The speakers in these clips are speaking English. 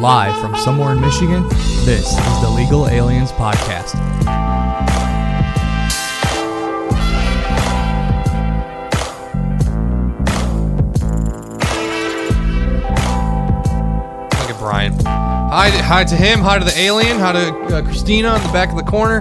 Live from somewhere in Michigan, this is the Legal Aliens Podcast. Look at Brian. Hi, hi to him. Hi to the alien. Hi to uh, Christina in the back of the corner,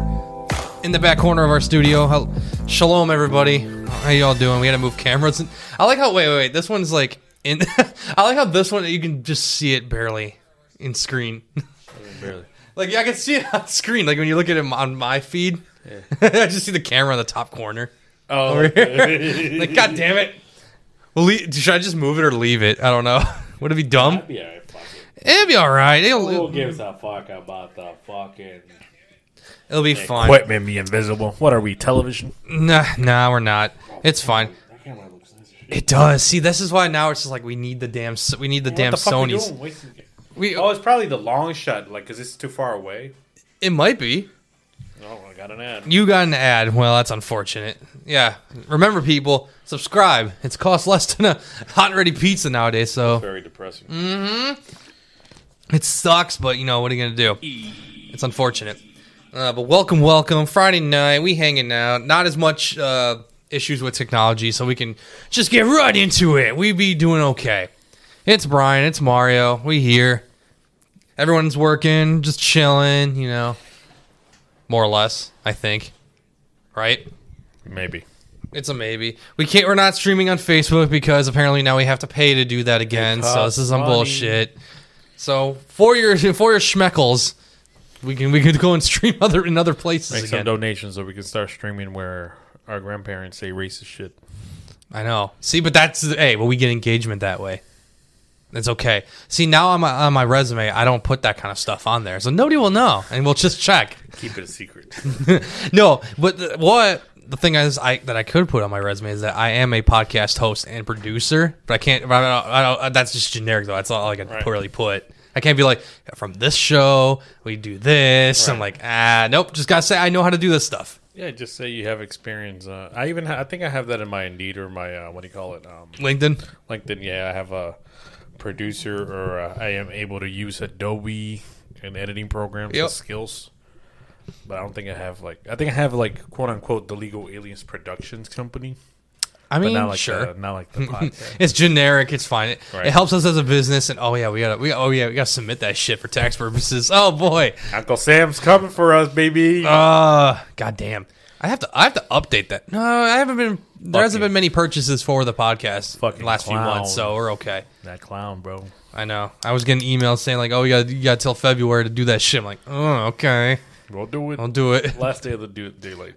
in the back corner of our studio. Shalom, everybody. How y'all doing? We had to move cameras. I like how. Wait, wait, wait. This one's like in. I like how this one you can just see it barely in screen. Barely. Like yeah, I can see it on screen. Like when you look at it on my feed, I just see the camera on the top corner. Oh, Over here. Like God damn it. Well, le- should I just move it or leave it? I don't know. Would it be dumb? yeah, fuck it. It'd be all right. It'll, Who it'll, gives a fuck about the fucking it'll be fine. Equipment be invisible. What are we, television? Nah, nah, we're not. It's fine. that camera looks nice as shit. It does. See, this is why now it's just like we need the damn we need the damn what the Sony's. We Oh, it's probably the long shot, like, cause it's too far away. it might be. Oh, I got an ad. You got an ad. Well, that's unfortunate. Yeah. Remember, people, subscribe. It's cost less than a hot and ready pizza nowadays, so Very depressing. Mm-hmm. It sucks. But you know what are you gonna do? It's unfortunate. Uh, but welcome, welcome. Friday night, we hanging out. Not as much uh, issues with technology, so we can just get right into it. We be doing okay. It's Brian. It's Mario. We here. Everyone's working, just chilling. You know, more or less. I think. Right. Maybe. It's a maybe. We can't. We're not streaming on Facebook because apparently now we have to pay to do that again. So this is some money. bullshit. So for your for your schmeckles, we can we could go and stream other in other places Make some donations so we can start streaming where our grandparents say racist shit. I know. See, but that's hey, but we get engagement that way. It's okay. See, now on my on my resume, I don't put that kind of stuff on there, so nobody will know, and we'll just check. Keep it a secret. No, but the, what the thing is, I that I could put on my resume is that I am a podcast host and producer, but I can't. I don't, I don't, that's just generic though. That's all I can Right. really put. I can't be like from this show we do this. I'm like ah nope. Just gotta say I know how to do this stuff. yeah, just say you have experience. Uh, I even ha- I think I have that in my Indeed or my uh, what do you call it? Um, LinkedIn. LinkedIn. Yeah, I have a producer or uh, I am able to use Adobe and editing programs Yep. and skills. But I don't think I have like I think I have like quote unquote the Legal Aliens Productions Company, I mean, not like sure. the, not like the podcast. It's generic. It's fine. It, Right. it helps us as a business. And oh yeah, we gotta. We oh yeah, we gotta submit that shit for tax purposes. Oh boy. Uncle Sam's coming for us, baby. Uh, goddamn. I have to. I have to update that. No, I haven't been. There hasn't Fucking- been many purchases for the podcast Fucking the last few months, so we're okay. that clown, bro. I know. I was getting emails saying like, "Oh, you got you got till February to do that shit." I'm like, "Oh, okay, We'll do it. I'll do it." Last day of the due daylight.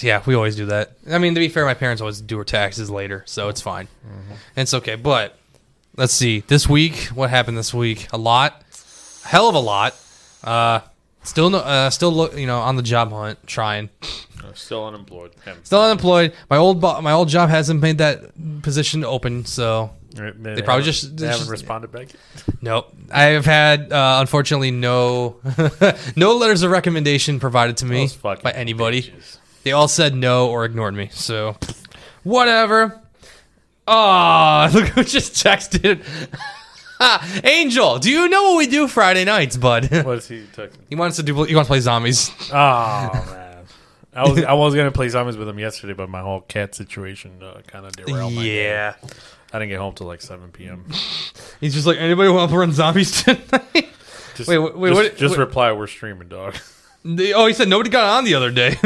yeah, we always do that. I mean, to be fair, my parents always do her taxes later, so it's fine. And It's okay. But let's see. This week, what happened this week? A lot, hell of a lot. Uh, still, no, uh, still look, you know, on the job hunt, trying. Uh, still unemployed. Haven't- Still unemployed. My old bo- my old job hasn't made that position open, so Right, They, probably haven't- just- they haven't responded back. Yet. nope. I've had uh, unfortunately no no letters of recommendation provided to me Those fucking by anybody. bitches. They all said no or ignored me. So whatever. Oh, look who just texted. Angel, do you know what we do Friday nights, bud? What is he texting? he wants to do. He wants to play zombies. Oh man, I was I was gonna play zombies with him yesterday, but my whole cat situation uh, kind of derailed. my day. yeah, I didn't get home till like seven p.m. he's just like anybody want to run zombies tonight? Just, Wait, wait, just, what- just reply. We're streaming, dog. Oh, he said nobody got on the other day.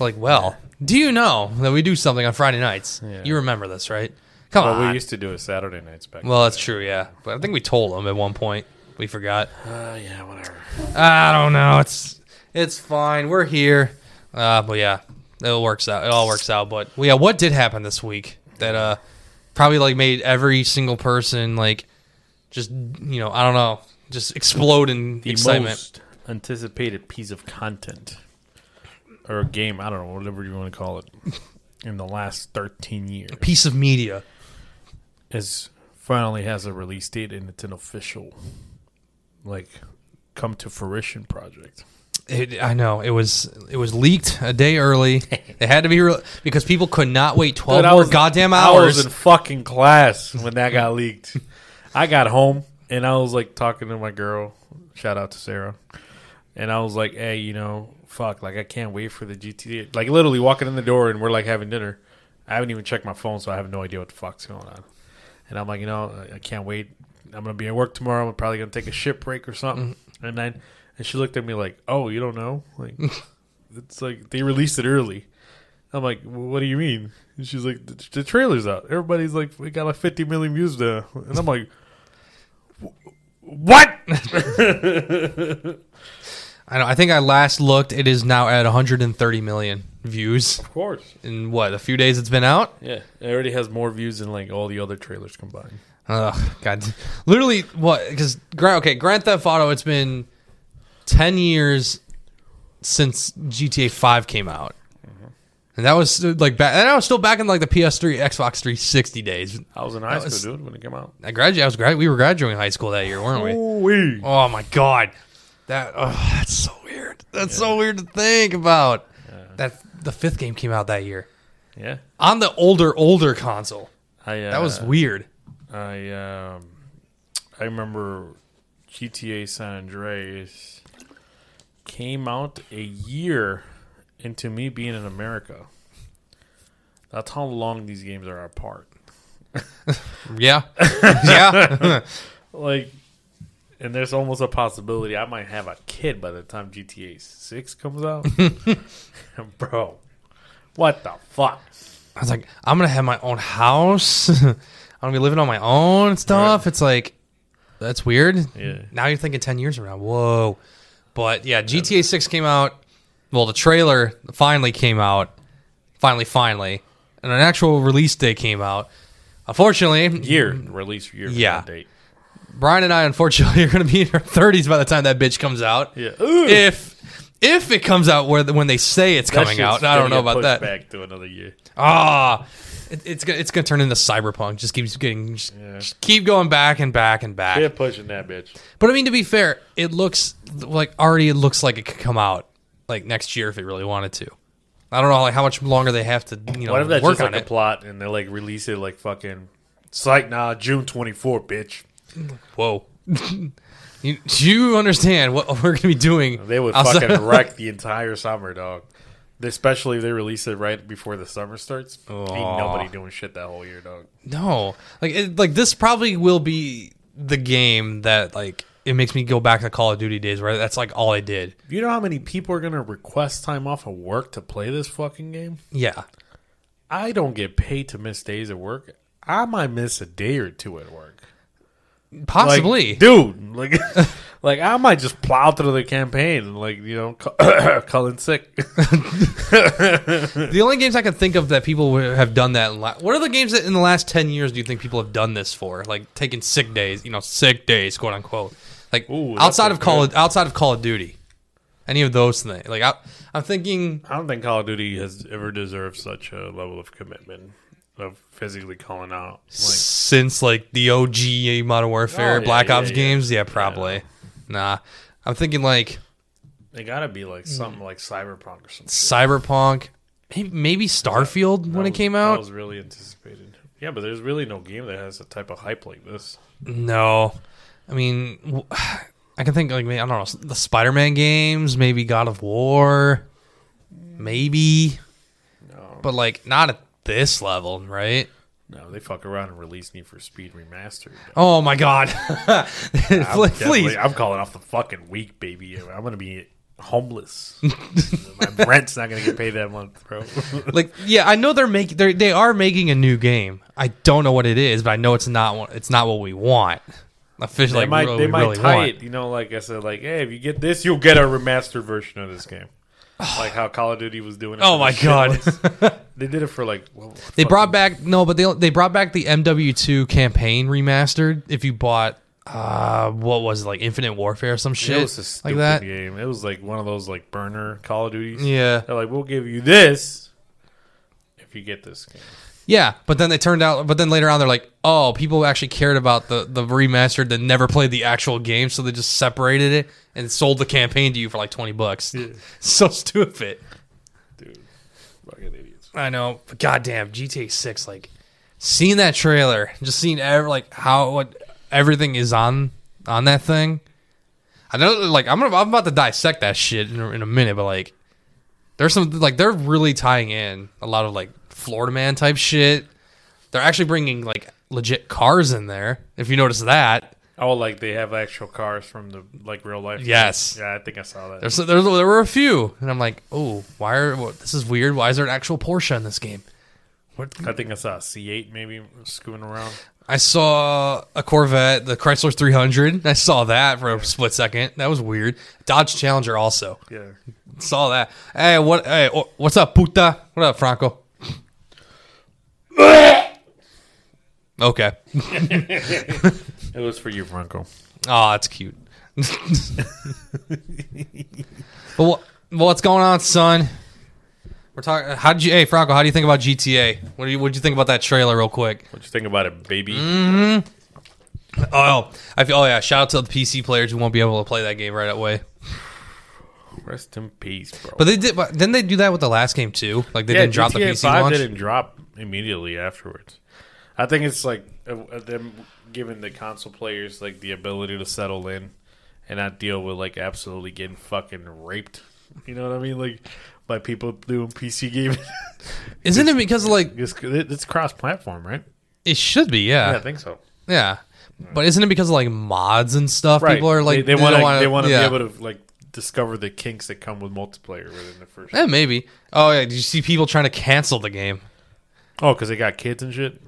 like, well, do you know that we do something on Friday nights? Yeah. You remember this, right? Come on. well, on. we used to do it Saturday nights back. well, that's true, yeah. But I think we told him at one point. We forgot. uh, yeah, whatever. I don't know. It's it's fine. We're here. Uh, but yeah, it all works out. It all works out. But well, yeah, what did happen this week that uh probably like made every single person like just you know I don't know just explode in The excitement. most anticipated piece of content or game. I don't know, whatever you want to call it. In the last thirteen years, Piece of media. is finally has a release date and it's an official, like, come to fruition project. It, I know it was it was leaked a day early. it had to be re- because people could not wait twelve Dude, I more was- goddamn I hours. was in fucking class when that got leaked. I got home and I was like talking to my girl. Shout out to Sarah. And I was like, "Hey, you know, fuck, like I can't wait for the GTA." Like literally walking in the door and we're like having dinner. I haven't even checked my phone, so I have no idea what the fuck's going on. And I'm like, you know, I- I can't wait. I'm gonna be at work tomorrow. I'm probably gonna take a ship break or something. Mm-hmm. And then, and she looked at me like, "Oh, you don't know? Like, it's like they released it early." I'm like, "Well, "What do you mean?" And she's like, "The, the trailer's out. Everybody's like, we got like 50 million views there." And I'm like, "What?" I know. I think I last looked. It is now at 130 million views of course. in what a few days it's been out. Yeah, it already has more views than like all the other trailers combined. Ugh, God, literally what? Because okay, Grand Theft Auto. It's been 10 years since GTA 5 came out, and that was uh, like back. And I was still back in like the PS3, Xbox 360 days. I was in high was- school, dude, when it came out. I graduated. I was grad. We were graduating high school that year, weren't we? Ooh-wee. Oh my god, that oh, that's so weird. That's so weird to think about. That the fifth game came out that year Yeah, on the older older console. I uh, That was weird. I um, I remember GTA San Andreas came out a year into me being in America. That's how long these games are apart. Yeah, yeah. Like, and there's almost a possibility I might have a kid by the time GTA Six comes out. Bro, what the fuck? I was like, I'm gonna have my own house. I'm gonna be living on my own and stuff. It's like that's weird. Yeah. Now you're thinking ten years from now. Whoa. But yeah, GTA Six came out. Well, the trailer finally came out. Finally, finally, and an actual release date came out. Unfortunately, Year release year. Yeah. Date. Brian and I, unfortunately, are going to be in our 30s by the time that bitch comes out. Yeah. If if it comes out where when they say it's That coming out, I don't know about that. Back to another year. Ah, it, it's gonna it's gonna turn into cyberpunk. Just keeps getting just, Yeah. just keep going back and back and back. Keep pushing that bitch. But I mean, to be fair, it looks like already it looks like it could come out like next year if it really wanted to. I don't know like how much longer they have to you know What if that's work just on like a it. plot and they like release it like fucking? It's like nah, June twenty four, bitch. Whoa. You, do you understand what we're gonna be doing? They would outside- fucking wreck the entire summer, dog. Especially if they release it right before the summer starts. Ain't nobody doing shit that whole year, dog. No, like it, like this probably will be the game that like it makes me go back to Call of Duty days where that's like all I did. You know how many people are gonna request time off of work to play this fucking game? Yeah, I don't get paid to miss days at work. I might miss a day or two at work. Like, possibly. dude. Like, like I might just plow through the campaign and like you know, call, call in sick. the only games I can think of that people have done that. In la- what are the games that in the last ten years do you think people have done this for? Like taking sick days, you know, sick days, quote unquote. Like Ooh, outside of Call of, outside of Call of Duty, any of those things. Like I, I'm thinking, I don't think Call of Duty has ever deserved such a level of commitment of physically calling out. Like, since like the OG Modern Warfare, Oh, yeah, Black yeah, Ops yeah. games, yeah, probably. Nah, I'm thinking like they gotta be like something like Cyberpunk or something. Cyberpunk, maybe Starfield when it came out. That was really anticipated. Yeah, but there's really no game that has a type of hype like this. No, I mean, I can think like I don't know the Spider-Man games, maybe God of War, maybe, No, but like not at this level, right? No, they fuck around and release Need for Speed Remastered. Oh my God! I'm Please, I'm calling off the fucking week, baby. I'm gonna be homeless. My rent's not gonna get paid that month, bro. like yeah, I know they're making they they are making a new game. I don't know what it is, but I know it's not what it's not what we want. Officially, they like, might really, they might really tie want. it, you know, like I said, like, hey, if you get this, you'll get a remastered version of this game. like how Call of Duty was doing it. Oh my God. they did it for like well, They brought back no, but they they brought back the MW2 campaign remastered. If you bought uh what was it like Infinite Warfare or some shit It was a stupid like that. game. It was like one of those like burner Call of Duties. Yeah, They're like, we'll give you this if you get this game. Yeah. But then they turned out. But then later on, they're like, oh, people actually cared about the the remastered that never played the actual game, so they just separated it and sold the campaign to you for like twenty bucks. so stupid. Dude, fucking idiots. I know, but goddamn, GTA Six, like seeing that trailer, just seeing ever like how what everything is on on that thing. I know, like I'm gonna, I'm about to dissect that shit in in a minute, but like, there's some like they're really tying in a lot of like Florida Man type shit. They're actually bringing like legit cars in there. If you notice that, Oh, like they have actual cars from the like real life. Yes. Yeah, I think I saw that. there's, there's there were a few, and I'm like, oh, why are what, this is weird? Why is there an actual Porsche in this game? What I think I saw a C8 maybe scooting around. I saw a Corvette, the Chrysler 300. I saw that for a split second. That was weird. Dodge Challenger also. Yeah. Saw that. Hey, what? Hey, what's up, puta? What up, Franco? okay. It was for you, Franco. Oh, that's cute. but what, what's going on, son? We're talking. How did you? Hey, Franco, how do you think about GTA? What do you? What did you think about that trailer, real quick? What you think about it, baby? Oh, I feel. Oh yeah. Shout out to the PC players who won't be able to play that game right away. Rest in peace, bro. But they did. But didn't they do that with the last game too? Like they yeah, didn't drop the GTA PC 5 launch. didn't drop immediately afterwards. I think it's like uh, uh, them giving the console players like the ability to settle in and not deal with like absolutely getting fucking raped. You know what I mean? Like by people doing PC gaming. Isn't it because like it's, it's cross-platform, right? it should be? Yeah. Yeah, I think so. Yeah. But isn't it because of like mods and stuff? People are like they, want to they want to yeah. be able to like discover the kinks that come with multiplayer within the first. Yeah, maybe. Oh yeah. Did you see people trying to cancel the game? Oh, because they got kids and shit.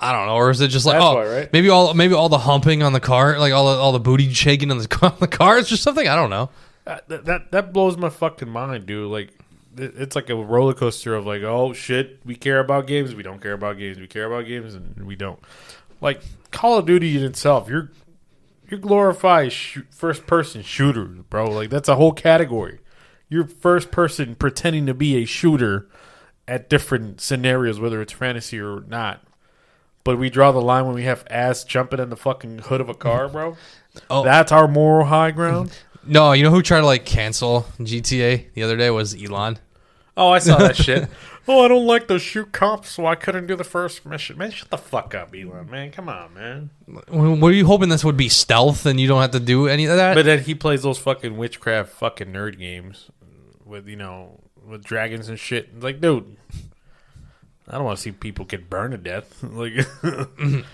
I don't know, or is it just like That's oh, why, right? maybe all maybe all the humping on the car, like all the, all the booty shaking on the, on the car, is just something I don't know. Uh, that, that that blows my fucking mind, dude. Like it's like a roller coaster of like, oh shit, we care about games, we don't care about games, we care about games, and we don't. Like Call of Duty in itself, you're you're glorified sh- first person shooters, bro. Like that's a whole category. You're first person pretending to be a shooter at different scenarios, whether it's fantasy or not. But we draw the line when we have ass jumping in the fucking hood of a car, bro. Oh. That's our moral high ground. No, you know who tried to like cancel GTA the other day was Elon. Oh, I saw that shit. Oh, I don't like the shoot cops, so I couldn't do the first mission. Man, shut the fuck up, Elon. Man, come on, man. What were you hoping this would be stealth and you don't have to do any of that? But then he plays those fucking witchcraft fucking nerd games with you know with dragons and shit. Like, dude, I don't want to see people get burned to death. like,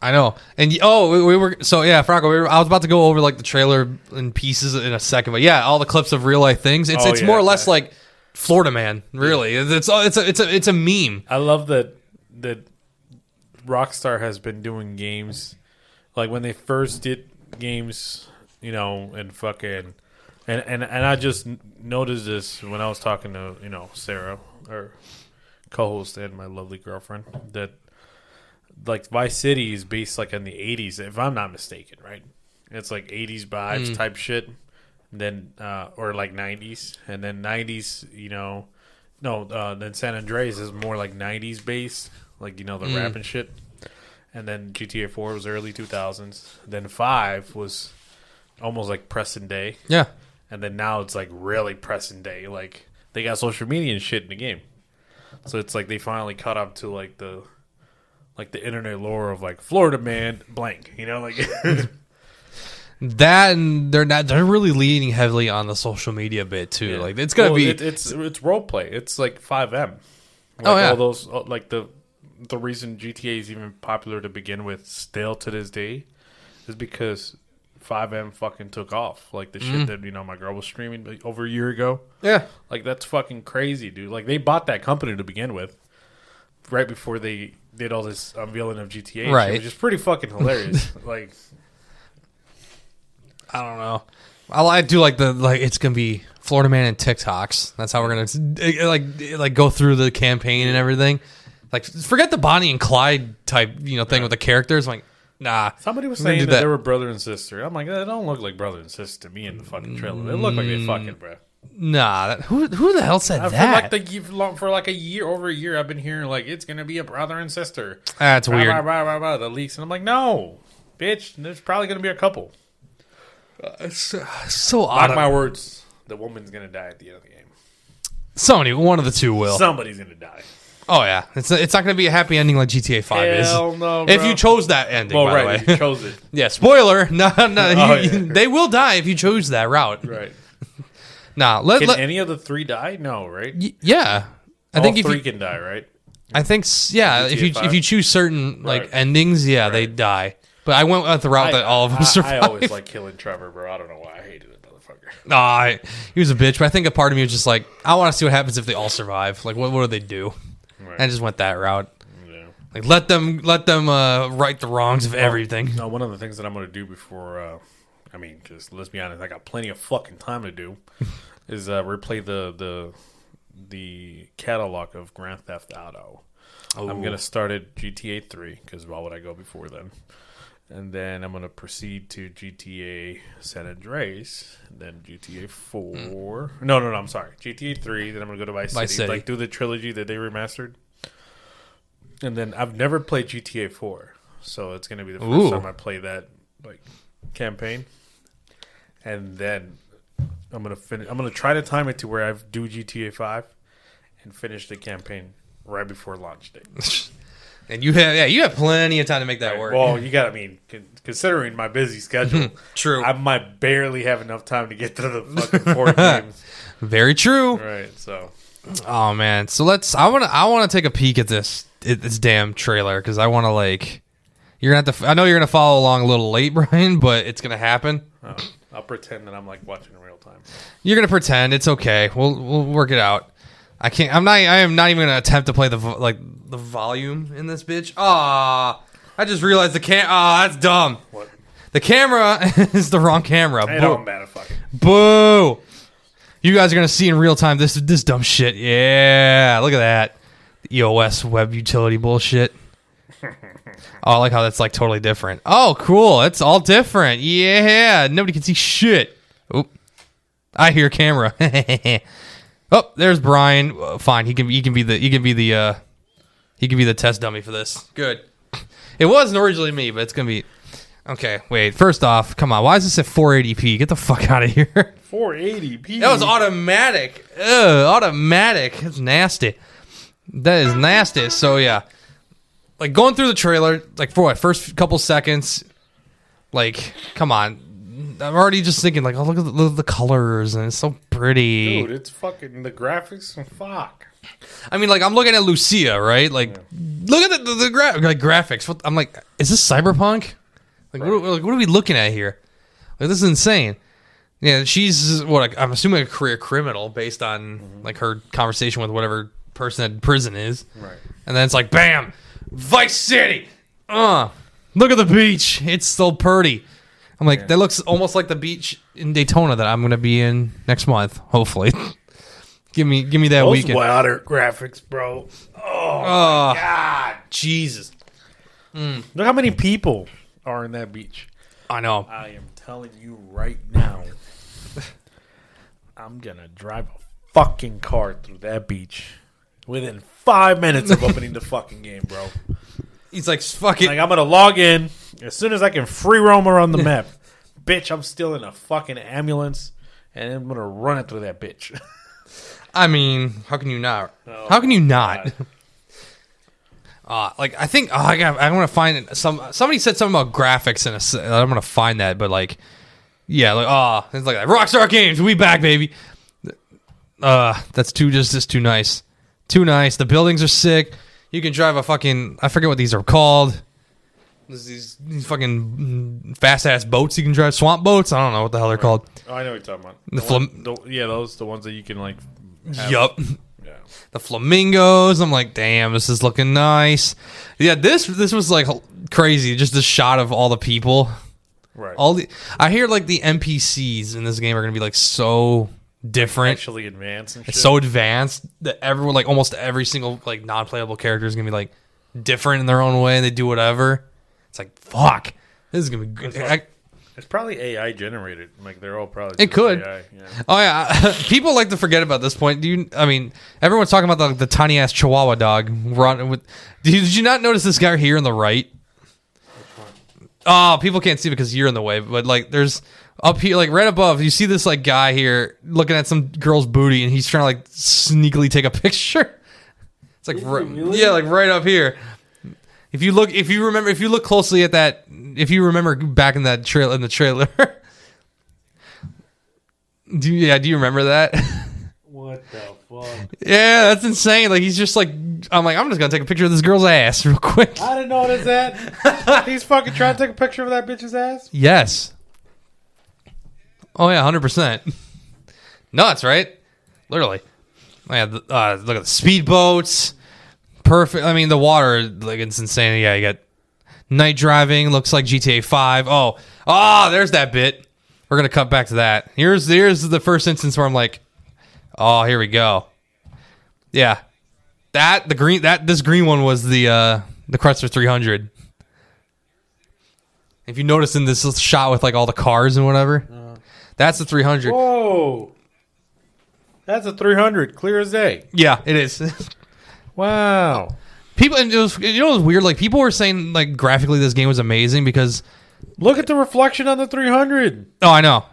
I know. And oh, we, we were so yeah, Franco. We were, I was about to go over like the trailer in pieces in a second, but yeah, all the clips of real life things. It's Oh, it's yeah, more or less yeah. like Florida Man. Really, it's oh, it's a it's a it's a meme. I love that that Rockstar has been doing games like when they first did games, you know, and fucking and and and I just n- noticed this when I was talking to you know Sarah or co-host and my lovely girlfriend that like Vice City is based like in the '80s, if I'm not mistaken, right? It's like '80s vibes type shit. Then uh, or like '90s, and then '90s, you know, no, uh, then San Andreas is more like '90s based, like you know the rap and shit. And then GTA 4 was early 2000s. Then Five was almost like present day, Yeah, and then now it's like really present day. Like they got social media and shit in the game, so it's like they finally caught up to like the like the internet lore of like Florida man blank, you know, like that and they're not. They're really leaning heavily on the social media bit too. Like it's gonna Well, be. it, it's it's role play. It's like FiveM. Like Oh, yeah. all those uh, like the the reason GTA is even popular to begin with, still to this day, is because FiveM fucking took off. Like the Mm-hmm. shit that you know my girl was streaming like, over a year ago. yeah, Like that's fucking crazy, dude. Like they bought that company to begin with, right before they did all this unveiling of GTA, Right. Shit, which is pretty fucking hilarious. like I don't know. I, I do like the like. It's gonna be Florida Man and TikToks. That's how we're gonna eh, like like go through the campaign and everything. Like forget the Bonnie and Clyde type you know thing with the characters. like nah. somebody was saying that, that. they were brother and sister. I'm like, they don't look like brother and sister to me in the fucking trailer. They look like they Mm. fucking, bro. Nah, that, who who the hell said Uh, For that? like the for like a year over a year, I've been hearing like it's gonna be a brother and sister. That's Rah, weird. the leaks, and I'm like, no, bitch. There's probably gonna be a couple. It's so Mark odd. my words. The woman's gonna die at the end of the game. Somebody, one of the two will. Somebody's gonna die. Oh yeah, it's it's not going to be a happy ending like GTA Five Hell is. no, If bro. you chose that ending, Well, by right, the way. you chose it. yeah, spoiler. No, no, Oh, you- yeah. they will die if you chose that route. Right. Nah, let, Can let- any of the three die? No, right? y- yeah. I All think if three you, can die, right? I think s- yeah, if you GTA if you choose certain like Right. endings, yeah, they die. But I went with the route that all of them I, survive. I always like killing Trevor, bro. I don't know why I hated that motherfucker. Nah, I- he was a bitch, but I think a part of me was just like, I want to see what happens if they all survive. Like, what what do they do? And I just went that route. Yeah. Like, let them let them uh, right the wrongs of everything. No, one of the things that I'm going to do before, uh, I mean, because let's be honest, I got plenty of fucking time to do, is uh, replay the the the catalog of Grand Theft Auto. I'm gonna start at GTA 3 because why would I go before then? And then I'm gonna proceed to GTA San Andreas, then GTA 4. No, no, no. I'm sorry. GTA 3. Then I'm gonna go to Vice, Vice City, City. like do the trilogy that they remastered. And then I've never played GTA 4, so it's gonna be the first Ooh. time I play that like campaign. And then I'm gonna finish. I'm gonna try to time it to where I do GTA 5 and finish the campaign right before launch date. And you have yeah, you have plenty of time to make that work. Well, you got. I mean, con- considering my busy schedule, True. I might barely have enough time to get to the fucking four games. Very true. Right. So Oh man. So let's. I want to. I want to take a peek at this at this damn trailer because I want to like. You're gonna have to. I know you're gonna follow along a little late, Brian, but it's gonna happen. uh, I'll pretend that I'm like watching in real time. You're gonna pretend it's okay. We'll we'll work it out. I can't. I'm not. I am not even gonna attempt to play the vo- like the volume in this bitch. Ah, I just realized the cam. Ah, that's dumb. What? The camera is the wrong camera. Hey, Boo. don't matter. Fucking. Boo. You guys are gonna see in real time this this dumb shit. Yeah, look at that. EOS web utility bullshit. Oh, I like how that's like totally different. Oh, cool. It's all different. Yeah, nobody can see shit. Oop. I hear camera. oh, there's Brian. Uh, fine, he can he can be the he can be the uh he can be the test dummy for this. Good. It wasn't originally me, but it's gonna be okay. Wait, first off, come on. Why is this at 480p? Get the fuck out of here. 480p. That was automatic. Ugh, automatic. That's nasty. That is nasty. So yeah, like going through the trailer, like for what first couple seconds, like come on. I'm already just thinking like, oh look at the, look at the colors and it's so pretty. Dude, it's fucking the graphics. Fuck. I mean, like I'm looking at Lucia, right? Like, look at the the, the gra- like graphics. What, I'm like, is this cyberpunk? Like, what, are- like, what are we looking at here? Like, this is insane. Yeah, she's what I'm assuming a career criminal based on mm-hmm. like her conversation with whatever person at prison is. Right. And then it's like, bam, Vice City. Uh, look at the beach. It's so pretty. I'm like, that looks almost like the beach in Daytona that I'm going to be in next month. Hopefully, give me, give me that Those weekend. wilder graphics, bro. Oh, God. Jesus. Look how many people are in that beach. I know. I am telling you right now. I'm gonna drive a fucking car through that beach within five minutes of opening the fucking game, bro. He's like, fuck it. Like I'm gonna log in as soon as I can free roam around the map. bitch, I'm still in a fucking ambulance and I'm gonna run it through that bitch. I mean, how can you not? Oh, how can you not? Uh, like I think oh, I got. I want to find some. Somebody said something about graphics and a. I'm gonna find that, but like, yeah, like oh, it's like that. Rockstar Games, we back, baby. Uh, that's too just just too nice, too nice. The buildings are sick. You can drive a fucking. I forget what these are called. There's these, these fucking fast ass boats you can drive. Swamp boats. I don't know what the hell they're called. oh, I know what you're talking about. The one- the- yeah, those the ones that you can like. have- Yup. Yeah. the flamingos. I'm like, damn, this is looking nice. Yeah, this this was like crazy. Just the shot of all the people. Right. All the I hear like the NPCs in this game are gonna be like so different. actually advanced. It's so advanced that everyone like almost every single like non-playable character is gonna be like different in their own way. and They do whatever. It's like fuck. This is gonna be good. I, It's probably AI generated. Like they're all probably. It could. AI, yeah. Oh yeah, people like to forget about this point. Do you? I mean, everyone's talking about the, the tiny ass Chihuahua dog run with. Did you, did you not notice this guy here on the right? Oh, people can't see because you're in the way. But like, there's up here, like right above, you see this like guy here looking at some girl's booty, and he's trying to like sneakily take a picture. It's like Is it ri- really? yeah, like right up here. If you look, if you remember, if you look closely at that, if you remember back in that trail in the trailer, do you, yeah, do you remember that? What the fuck? yeah, that's insane. Like he's just like, I'm like, I'm just gonna take a picture of this girl's ass real quick. I didn't notice that. He's fucking trying to take a picture of that bitch's ass. Yes. Oh yeah, hundred percent. Nuts, right? Literally. Oh, yeah, uh, look at the speedboats. Perfect. I mean, the water, like it's insane. Yeah, you got night driving. Looks like GTA Five. Oh, ah, there's that bit. We're gonna cut back to that. Here's here's the first instance where I'm like, oh, here we go. Yeah, that the green that this green one was the uh the Chrysler 300. If you notice in this shot with like all the cars and whatever, that's the 300. Whoa. That's a 300, clear as day. Yeah, it is. Wow. people, and it was you know it was weird. Like people were saying like graphically this game was amazing because Look at the reflection on the 300. oh I know.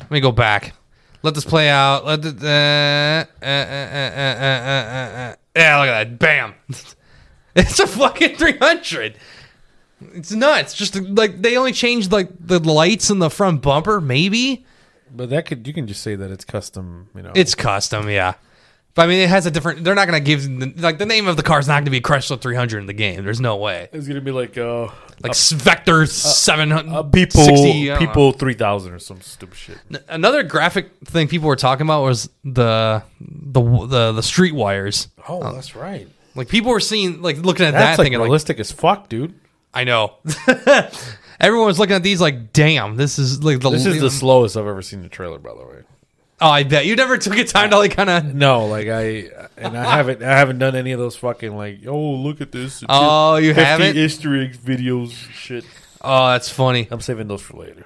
Let me go back. Let this play out. Let the uh, uh, uh, uh, uh, uh, uh, uh. yeah. Look at that. Bam. it's a fucking 300. It's nuts. Just like they only changed like the lights in the front bumper, maybe. But that could you can just say that it's custom, you know. It's custom, yeah. But I mean, it has a different. They're not going to give like the name of the car is not going to be Chrysler 300 in the game. There's no way. it's gonna be like uh Like Vector 700 uh, people 60, I don't know. people 3000 or some stupid shit. Another graphic thing people were talking about was the the the the street wires. Oh, that's right. Like people were seeing like looking at That's that like thinking like realistic as fuck, dude. I know. Everyone was looking at these like, damn, this is like the This is the slowest I've ever seen the trailer, by the way. Oh, I bet you never took a time to like kind of. No, like I and I haven't I haven't done any of those fucking like oh look at this. Oh, you haven't? Easter egg videos shit. Oh, that's funny. I'm saving those for later.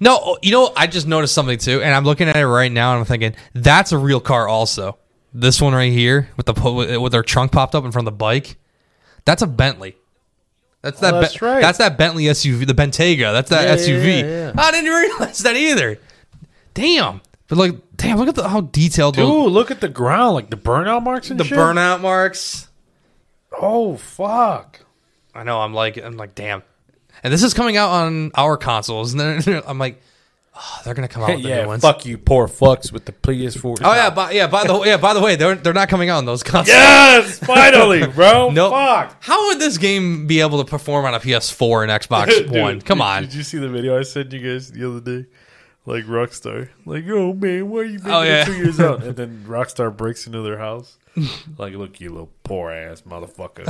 No, oh, you know, I just noticed something too, and I'm looking at it right now, and I'm thinking that's a real car. Also, this one right here with the with their trunk popped up in front of the bike, that's a Bentley. That's that. Oh, that's Ben- right. That's that Bentley SUV, the Bentayga. That's that Yeah, SUV. yeah, yeah. I didn't realize that either. Damn, but like, damn, look at the, how detailed Dude, the, look at the ground, like the burnout marks and the shit. burnout marks. Oh fuck. I know. I'm like, I'm like, damn. And this is coming out on our consoles, and then I'm like, oh, they're gonna come out with the new yeah, ones. fuck you, poor fucks with the PS4. Oh yeah, by, yeah. By the yeah, by the way, they're they're not coming out on those consoles. Yes, finally, bro. Nope. Fuck. How would this game be able to perform on a PS4 and Xbox Dude, One? Come on. Did you see the video I sent you guys the other day? Like Rockstar, like, oh man, why are you making Oh, yeah. two years out? And then Rockstar breaks into their house. Like, look, you little poor ass motherfucker.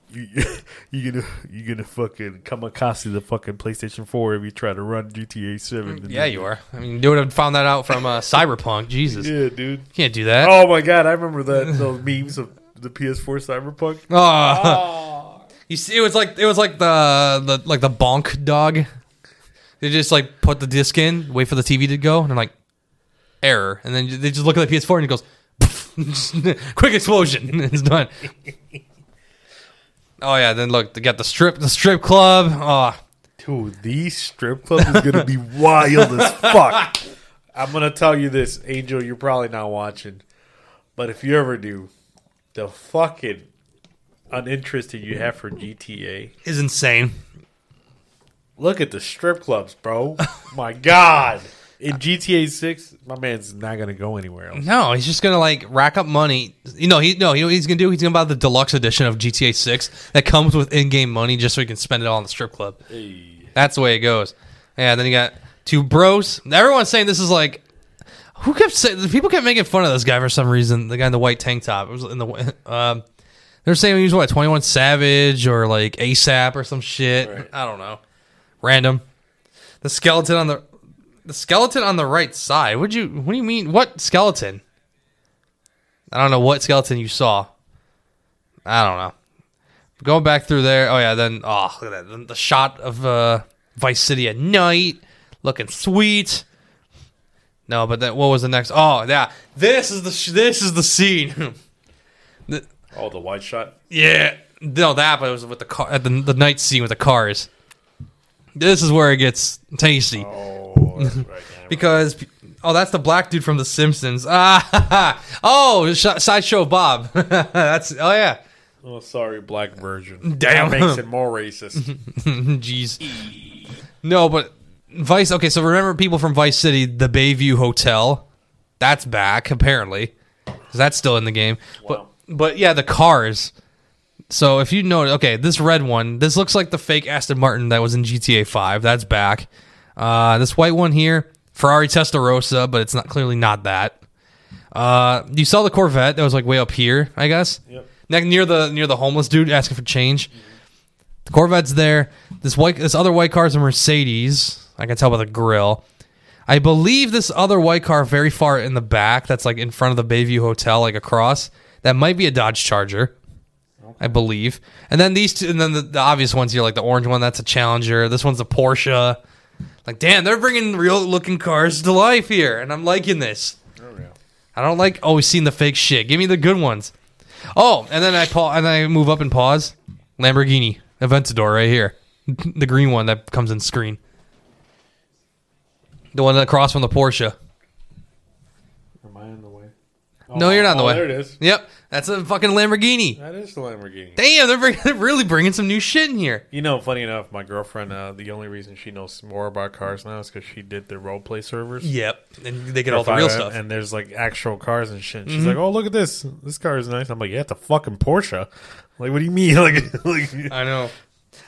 you, you gonna you gonna fucking kamikaze the fucking PlayStation Four if you try to run GTA Seven? Mm, Yeah, you are. I mean, you would have found that out from uh, Cyberpunk. Jesus, Yeah, dude. can't do that. Oh my god, I remember that those memes of the PS4 Cyberpunk. Oh. you see, it was like it was like the the like the bonk dog. They just like put the disc in, wait for the TV to go, and they're like error, and then they just look at the PS4 and it goes quick explosion, it's done. Oh yeah, then look, they got the strip, the strip club. Oh, Dude, these strip club is gonna be wild as fuck. I'm gonna tell you this, Angel. You're probably not watching, but if you ever do, the fucking uninterested you have for GTA. is insane. Look at the strip clubs, bro. My God, in GTA Six, my man's not gonna go anywhere else. No, he's just gonna like rack up money. You know, he no, you know what he's gonna do? He's gonna buy the deluxe edition of GTA Six that comes with in-game money just so he can spend it all in the strip club. That's the way it goes. Yeah, then you got two bros. Everyone's saying this is like who kept saying people kept making fun of this guy for some reason. The guy in the white tank top. It was in the um, they're saying he was what Twenty One Savage or like ASAP or some shit. I don't know. Random. The skeleton on the the skeleton on the right side. Would you? What do you mean? What skeleton? I don't know what skeleton you saw. I don't know. Going back through there. Oh yeah. Then oh look at that. The, the shot of uh, Vice City at night, looking sweet. No, but then what was the next? Oh yeah. This is the sh- this is the scene. Oh, the wide shot. yeah. No, that but it was with the car at the the night scene with the cars. This is where it gets tasty Oh, that's right. because Oh, that's the black dude from The Simpsons. Ah, oh, Sh- sideshow Bob. that's oh yeah. Oh, sorry, black version. Damn. That makes it more racist. Jeez. No, but Vice. Okay, so remember people from Vice City, the Bayview Hotel. That's back apparently, 'Cause that's still in the game. Wow. But but yeah, the cars. So if you know, okay, this red one, this looks like the fake Aston Martin that was in GTA Five. That's back. Uh, this white one here, Ferrari Testarossa, but it's not clearly not that. Uh, you saw the Corvette that was like way up here, I guess. Yep. Ne- near the near the homeless dude asking for change. The Corvette's there. This white, this other white car is a Mercedes. I can tell by the grill. I believe this other white car very far in the back, that's like in front of the Bayview Hotel, like across, that might be a Dodge Charger. I believe. And then these two, and then the, the obvious ones here, like the orange one, that's a Challenger. This one's a Porsche. Like, damn, they're bringing real looking cars to life here, and I'm liking this. Oh, yeah. I don't like oh, always seeing the fake shit. Give me the good ones. Oh, and then I pa- and then I move up and pause. Lamborghini Aventador right here, the green one that comes in screen. The one that across from the Porsche. Am I in the way? No, you're not in the oh, way. There it is. Yep, that's a fucking Lamborghini. That is the Lamborghini. Damn, they're, they're really bringing some new shit in here. You know, funny enough, my girlfriend, uh, the only reason she knows more about cars now is because she did the role play servers. Yep, and they get all the real stuff. And there's like actual cars and shit. She's Mhm. like, oh, look at this. This car is nice. I'm like, yeah, it's a fucking Porsche. Like, what do you mean? like, like I know.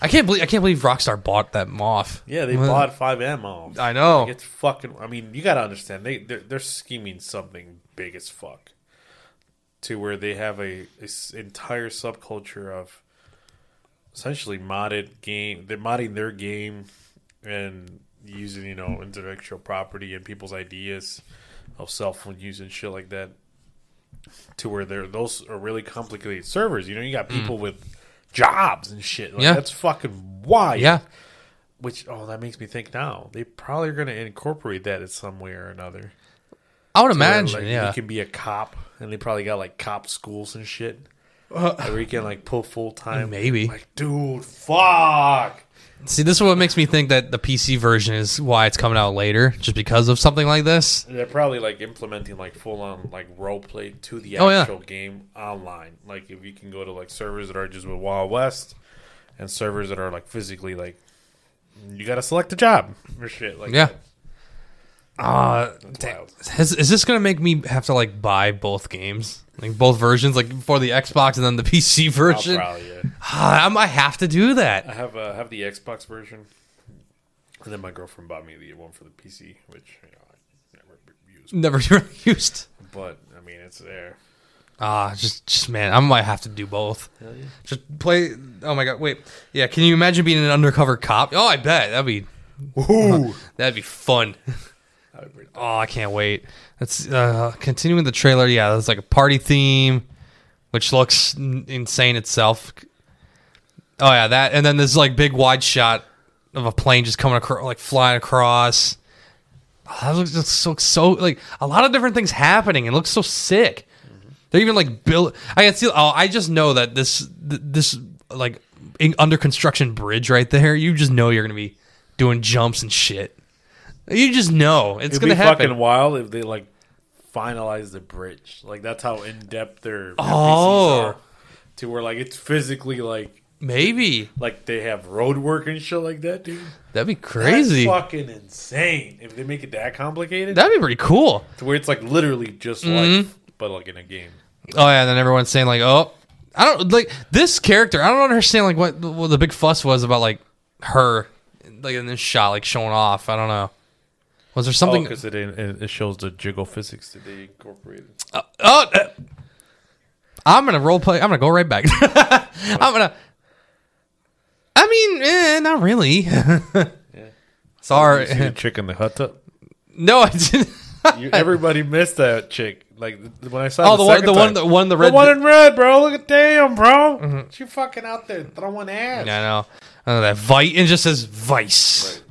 I can't believe I can't believe Rockstar bought that off. yeah, they Well, bought FiveM off. I know. Like, it's fucking. I mean, you gotta understand they they're, they're scheming something big as fuck, to where they have a, a entire subculture of essentially modded game. They're modding their game and using you know intellectual property and people's ideas of cell phone use and shit like that. To where they're those are really complicated servers. You know, you got people with jobs and shit. Like, Mm. Yeah. that's fucking wild. Yeah, Which oh, that makes me think now they probably are going to incorporate that in some way or another. I would Where, imagine. like, yeah, you can be a cop, and they probably got like cop schools and shit. Uh, where you can like pull full time. Maybe. like, dude, fuck. See, this is what makes me think that the PC version is why it's coming out later, just because of something like this. They're probably like implementing like full on like role play to the Oh, yeah. actual game online. Like if you can go to like servers that are just with Wild West, and servers that are like physically like you got to select a job or shit. Like Yeah. that. Uh, damn. Is, is this gonna make me have to like buy both games, like both versions, like for the Xbox and then the PC version? probably yeah. Ah, I might have to do that. I that. have uh, have the Xbox version, and then my girlfriend bought me the one for the PC, which you know I never used. Never really used. But I mean, it's there. Ah, just, just man, I might have to do both. Just play. Oh my god, wait, yeah. Can you imagine being an undercover cop? Oh, I bet that'd be Ooh, that'd be fun. Oh, I can't wait. Let's uh, continuing the trailer. Yeah, there's like a party theme, which looks n- insane itself. Oh yeah, that and then this like big wide shot of a plane just coming across, like flying across. Oh, that looks just so so like a lot of different things happening. It looks so sick. They're even like build. I can see. Oh, I just know that this th- this like in, under construction bridge right there. You just know you're gonna be doing jumps and shit. You just know it's it'd gonna be happen. fucking wild if they like finalize the bridge. Like that's how in depth their Oh. NPCs are. To where like it's physically like Maybe like they have road work and shit like that, dude. that'd be crazy. That's fucking insane. If they make it that complicated, That'd be pretty cool. to where it's like literally just Mhm. life, but like in a game. Oh yeah, and then everyone's saying like, oh, I don't like this character. I don't understand like what, what the big fuss was about like her, like in this shot, like showing off. I don't know. Was there something? because it, it it shows the jiggle physics that they incorporated. oh, uh, I'm gonna role play. I'm gonna go right back. I'm gonna. I mean, eh, not really. Sorry. You see the chick in the hut tub. no, I didn't. You, everybody missed that chick. Like when I saw Oh, the one, the one, time. the one, the the red. one in red, bro. Look at damn, bro. She fucking out there throwing ass. Yeah, I know. I know that Vice and just says Vice.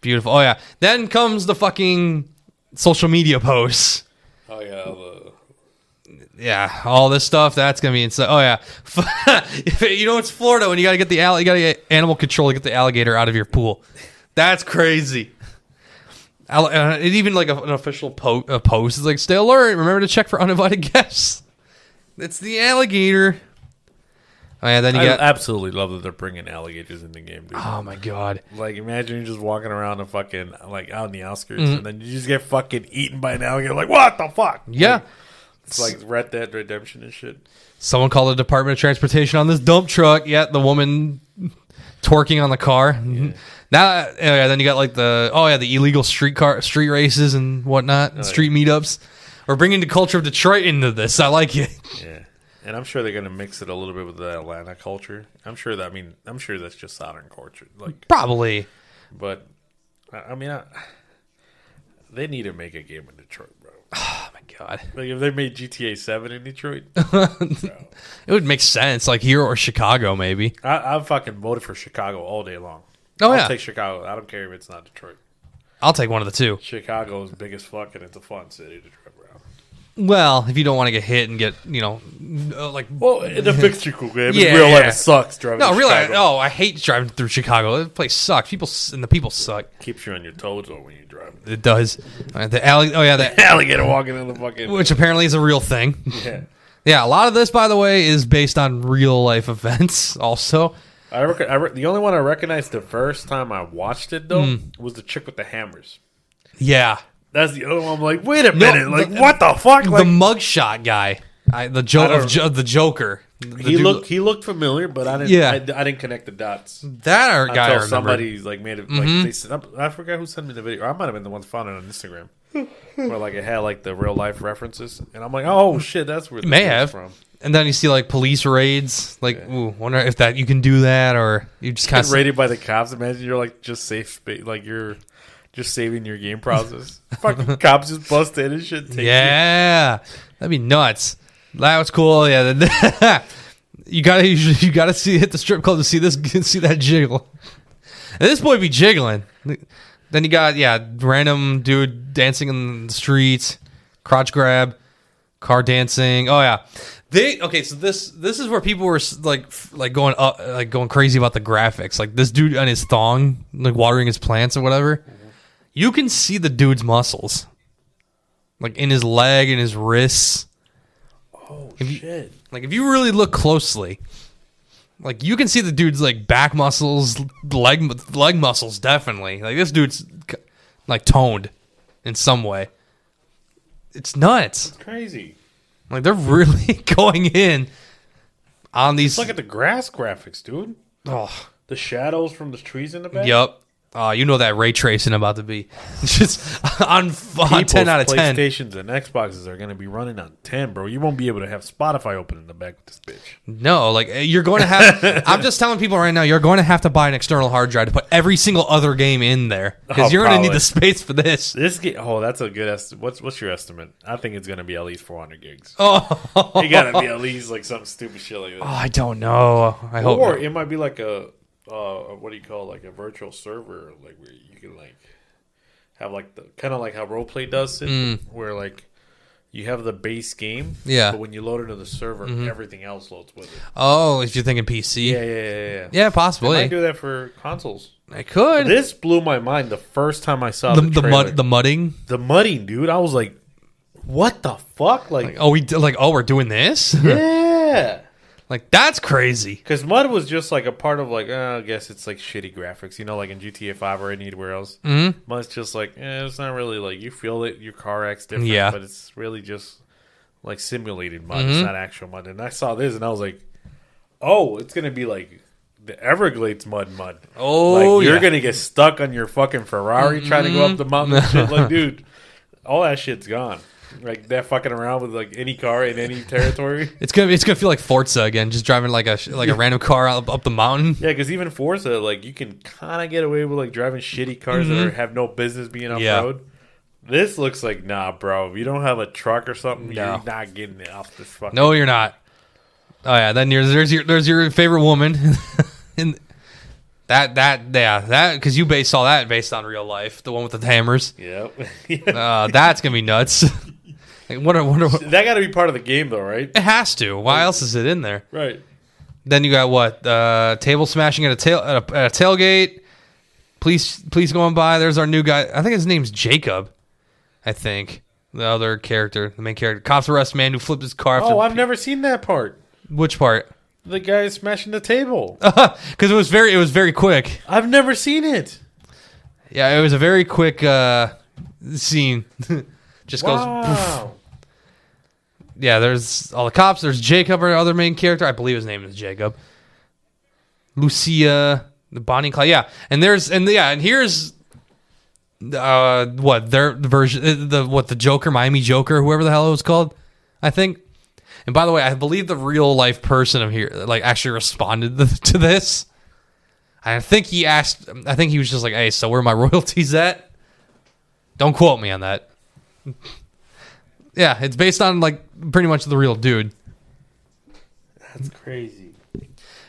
Beautiful. Oh yeah. Then comes the fucking social media posts. Oh yeah, the, Yeah, all this stuff. That's gonna be insane. Oh yeah. you know it's Florida when you gotta get the all- you gotta get animal control to get the alligator out of your pool. That's crazy. Al- uh, it even like a, an official po- post is like, "Stay alert! Remember to check for uninvited guests." It's the alligator. Oh yeah, then you I got. absolutely love that they're bringing alligators in the game, dude. oh my god. Like, imagine you're just walking around and fucking like out in the outskirts, Mm-hmm. and then you just get fucking eaten by an alligator. Like, what the fuck? Yeah. Like, it's like Red Dead Redemption and shit. Someone called the Department of Transportation on this dump truck. Yeah, the woman twerking on the car. Now, oh yeah, then you got like the oh yeah, the illegal street car street races and whatnot, and street meetups. We're bringing the culture of Detroit into this. I like it. Yeah. And I'm sure they're gonna mix it a little bit with the Atlanta culture. I'm sure that I mean I'm sure that's just Southern culture. Like, Probably. but I, mean, I, they need to make a game in Detroit, bro. Oh my god, Like if they made GTA Seven in Detroit, it would make sense. Like here or Chicago, maybe. I, I fucking voted for Chicago all day long. Oh, I'll yeah. take Chicago. I don't care if it's not Detroit. I'll take one of the two. Chicago is big fuck, and it's a fun city to drive. Well, if you don't want to get hit and get you know, uh, like Well, in the fictional game, Yeah, real life, yeah. it sucks driving. no, really. Chicago. Oh, I hate driving through Chicago. The place sucks. People s- and the people suck. keeps you on your toes though when you drive. It does. Uh, the alley. Oh yeah, the Alligator walking in the fucking. which apparently is a real thing. yeah. Yeah, a lot of this, by the way, is based on real life events. Also, I, rec- I re- the only one I recognized the first time I watched it though Hmm. was the chick with the hammers. yeah, That's the other one. I'm like, wait a minute, the- like what the fuck? Like, the mugshot guy, I, the jo- I don't- of jo- the Joker. The he dude- looked he looked familiar, but I didn't. Yeah. I, I didn't connect the dots that our guy. I until remember. somebody like made it. Like Mhm. they, sent- I forgot who sent me the video. I might have been the one that found it on Instagram, where like it had like the real life references, and I'm like, oh shit, that's where You may have. from. And then you see like police raids. Like, ooh, wonder if that you can do that or you just kind Get of raided by the cops. Imagine you're like just safe space, like you're just saving your game process. Fucking cops just bust in and shit. Take you. Yeah, that'd be nuts. That was cool. Yeah, you gotta you gotta see hit the strip club to see this see that jiggle. And this boy be jiggling. Then you got yeah, random dude dancing in the streets, crotch grab, car dancing. Oh yeah, they okay. So this this is where people were like like going up like going crazy about the graphics. Like this dude on his thong, like watering his plants or whatever. You can see the dude's muscles, like in his leg and his wrists. Oh you- shit! Like if you really look closely, like you can see the dude's like back muscles, leg leg muscles definitely. Like this dude's like toned in some way. It's nuts. Crazy. Like they're really going in on these. Look at the grass graphics, dude. oh, The shadows from the trees in the back. yep. Uh, you know that ray tracing about to be just on, on People's ten out of ten. PlayStations and Xboxes are going to be running on 10, bro. You won't be able to have Spotify open in the back with this bitch. No, like uh, you're going to have. I'm just telling people right now, you're going to have to buy an external hard drive to put every single other game in there because Oh, you're going to need the space for this. This game, oh, that's a good estimate. What's what's your estimate? I think it's going to be at least 400 gigs. Oh, It got to be at least like some stupid shit like that. Oh, I don't know. I hope. or it might be like a uh, what do you call like a virtual server, like where you can like have like the kind of like how roleplay does it, where like you have the base game, Mm. Yeah. Mm-hmm. but when you load it to the server, everything else loads with it. Oh, if you're thinking PC, Yeah, yeah, yeah, yeah. yeah, possibly. I do that for consoles. I could. This blew my mind the first time I saw the the, the mud, the mudding. the mudding, dude. I was like, "What the fuck?" Like, Like, oh, we d- like, oh, we're doing this. yeah, like that's crazy. because mud was just like a part of like, uh, I guess it's like shitty graphics, you know, like in GTA Five or anywhere else. Mm-hmm. Mud's just like, eh, it's not really like you feel it. Your car acts different, Yeah. but it's really just like simulated mud. Mm-hmm. It's not actual mud. And I saw this, and I was like, oh, it's gonna be like. The Everglades mud, mud. Oh, like you're yeah. Mm-hmm. gonna get stuck on your fucking Ferrari trying to go up the mountain. And shit. Like, dude, all that shit's gone. Like that fucking around with like any car in any territory. It's gonna it's gonna feel like Forza again, just driving like a like a random car up, up the mountain. Yeah, because even Forza, like you can kind of get away with like driving shitty cars that are, have no business being off Mm-hmm. Yeah. road. This looks like nah, bro. If you don't have a truck or something, No. you're not getting it off this fucking. No, you're not. Oh yeah, then there's there's your there's your favorite woman, and that that yeah that because you based all that based on real life, the one with the hammers. Yep. Uh, that's gonna be nuts. Like, what? What? that got to be part of the game, though, right? it has to. Why else is it in there? Right. Then you got what? Uh, table smashing at a tail at a, at a tailgate. Please, please going by. There's our new guy. I think his name's Jacob. I think the other character, the main character. Cops arrest man who flipped his car. Oh, I've never seen that part. which part? The guy smashing the table. Because it was very, it was very quick. I've never seen it. Yeah, it was a very quick uh, scene. Just goes. poof. Yeah, there's all the cops. There's Jacob, our other main character. I believe his name is Jacob. Lucia, the Bonnie and Clyde. Yeah, and there's and yeah, and here's uh what their version uh, the what the Joker, Miami Joker, whoever the hell it was called, I think. And by the way, I believe the real life person of here like actually responded to this. I think he asked. I think he was just like, "Hey, so where are my royalties at?" Don't quote me on that. Yeah, it's based on like pretty much the real dude. That's crazy.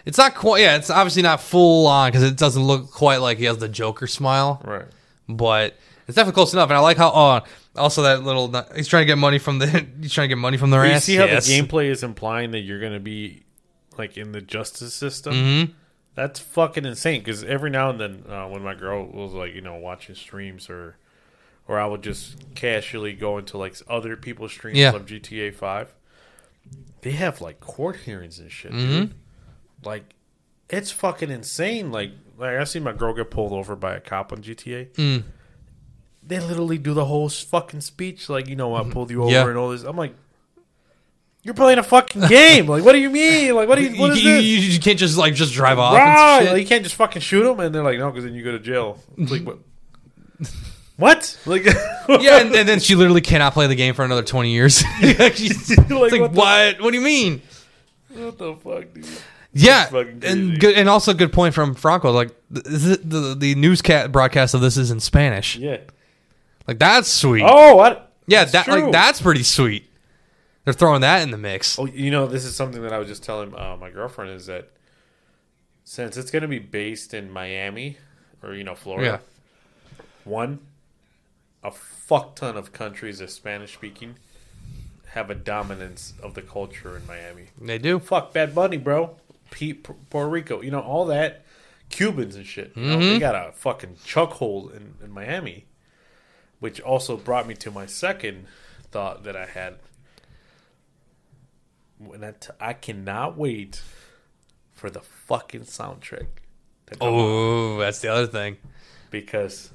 It's not quite. Yeah, it's obviously not full on because it doesn't look quite like he has the Joker smile, Right. but it's definitely close enough. And I like how uh, also that little he's trying to get money from the he's trying to get money from their You ass. see how Yes. the gameplay is implying that you're going to be like in the justice system? Mhm. That's fucking insane. Because every now and then, uh, when my girl was like, you know, watching streams or, or I would just casually go into like other people's streams Yeah. of GTA Five, they have like court hearings and shit, Mm-hmm. dude. Like, it's fucking insane. Like, like I see my girl get pulled over by a cop on GTA. Mm. They literally do the whole fucking speech, like, you know, I pulled you over Yeah. and all this. I'm like. You're playing a fucking game. Like, what do you mean? Like, what do you? You, What is you- this? you- you can't just like just drive off. Right. And shit. Like, you can't just fucking shoot them, and they're like, no, because then you go to jail. It's like, what? what? Like, yeah, and, and then she literally cannot play the game for another twenty years. She's- it's like, what what? the- What do you mean? what the fuck, dude? Yeah, and good, and also good point from Franco. Like the the, the, the newscast broadcast of this is in Spanish. Yeah. Like that's sweet. Oh, what? yeah, that's that true. like that's pretty sweet. They're throwing that in the mix. Oh, you know, this is something that I was just telling uh, my girlfriend is that since it's going to be based in Miami or you know Florida, one, a fuck ton of countries that Spanish speaking have a dominance of the culture in Miami. They do. fuck Bad Bunny, bro. Puerto Rico, you know all that. Cubans and shit. You know, they mm-hmm. got a fucking chuck hole in, in Miami, which also brought me to my second thought that I had. When I, t- I cannot wait for the fucking soundtrack. to come out. Oh, that's the other thing. because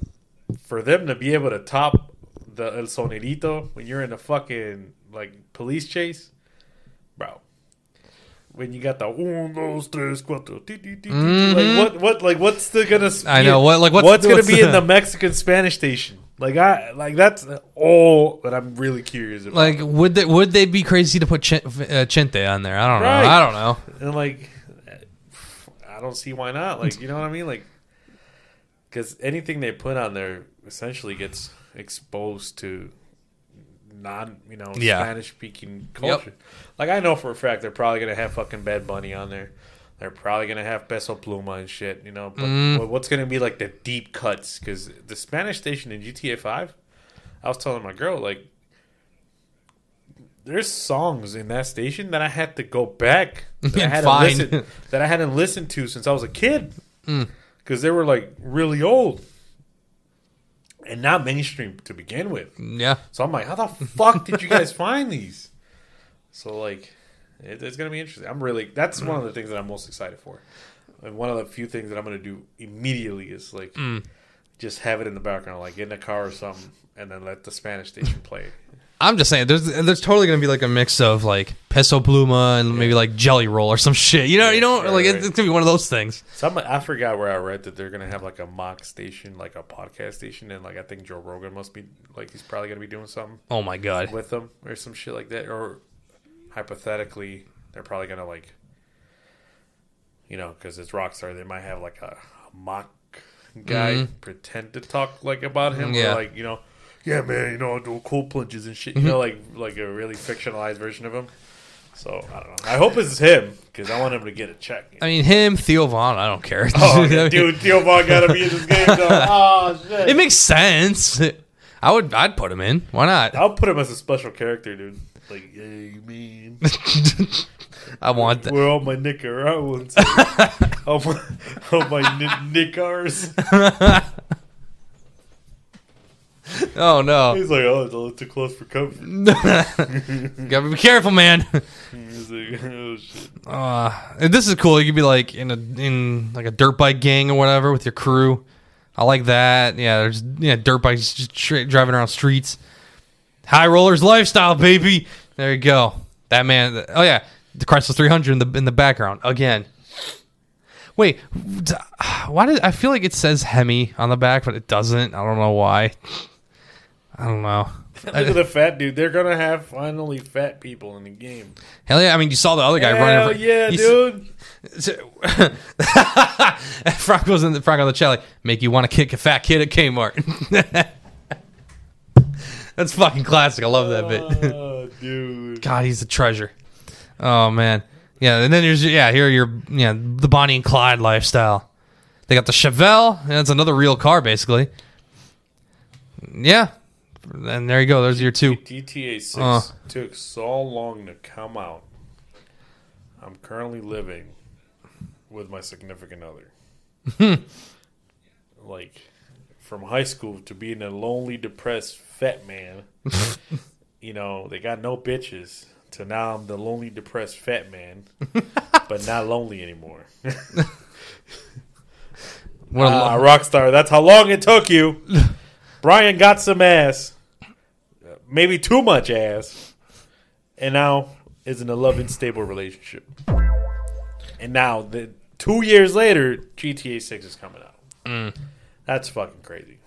for them to be able to top the El Sonidito when you're in a fucking like police chase, bro. When you got the un, dos, tres, cuatro, ti, ti, ti, ti, like what, what, like what's the gonna? Mm-hmm. I know, what- like, what's- gonna what's be the- in the Mexican Spanish station? Like I, like that's all that I'm really curious about. Like, would they would they be crazy to put Ch- uh, Chente on there? I don't know. I don't know. and like, I don't see why not. Like, you know what I mean? Like, because anything they put on there essentially gets exposed to non, you know, Yeah. Spanish speaking culture. Like, I know for a fact they're probably gonna have fucking Bad Bunny on there. They're probably gonna have Peso Pluma and shit, you know. But, Mm. but what's gonna be like the deep cuts? Because the Spanish station in GTA Five, I was telling my girl like there's songs in that station that I had to go back that I hadn't listened that I hadn't listened to since I was a kid Mm. Because they were like really old and not mainstream to begin with. Yeah. So I'm like, how the fuck did you guys find these? So like, it, it's gonna be interesting. I'm really that's one of the things that I'm most excited for, and one of the few things that I'm gonna do immediately is like Mm. just have it in the background, like in the car or something, and then let the Spanish station play. I'm just saying, there's there's totally gonna be like a mix of like peso pluma and maybe like jelly roll or some shit. You know, you know, right, like right. it's gonna be one of those things. Some I forgot where I read that they're gonna have like a mock station, like a podcast station, and like I think Joe Rogan must be like he's probably gonna be doing something Oh my god. with them or some shit like that, or hypothetically they're probably gonna like, you know, because it's Rockstar, they might have like a, mock guy Mhm. pretend to talk like about him, Yeah. or like you know, yeah, man, you know, I do cold plunges and shit, you know, mm-hmm. like like a really fictionalized version of him. So I don't know. I hope it's him because I want him to get a check. I mean, him, Theo Von, I don't care. Oh, dude, Theo Von gotta be in this game. Though. Oh shit! It makes sense. I would, I'd put him in. Why not? I'll put him as a special character, dude. Like, hey, man. I want that. Where all my Nicaraguans, all my, all my Ni- Nicars. Oh no. He's like, oh, it's a little too close for comfort. Gotta be careful, man. He's like, oh shit. Uh, and this is cool. You could be like in a in like a dirt bike gang or whatever with your crew. I like that. Yeah, there's yeah dirt bikes just straight driving around streets. High rollers lifestyle, baby. There you go. That man. Oh yeah, the Chrysler 300 in the in the background again. Wait, why did I feel like it says Hemi on the back, but it doesn't? I don't know why. I don't know. Look at the fat dude. They're gonna have finally fat people in the game. Hell yeah! I mean, you saw the other guy Hell running. yeah, he's- dude. Franco's in the Franco in the chat like make you want to kick a fat kid at Kmart. That's fucking classic. I love that bit. Oh, dude. God, he's a treasure. Oh man, yeah. And then there's yeah, here are your yeah the Bonnie and Clyde lifestyle. They got the Chevelle. And that's another real car, basically. Yeah, and there you go. There's your two. GTA 6 Uh. took so long to come out. I'm currently living with my significant other. like, from high school to being a lonely, depressed fat man, you know, they got no bitches. To now I'm the lonely, depressed fat man, but not lonely anymore. What a Ah, lo- Rockstar, that's how long it took you. Bryan got some ass, maybe too much ass, and now is in a loving, stable relationship. And now, the two years later, GTA Six is coming out. Mm. That's fucking crazy.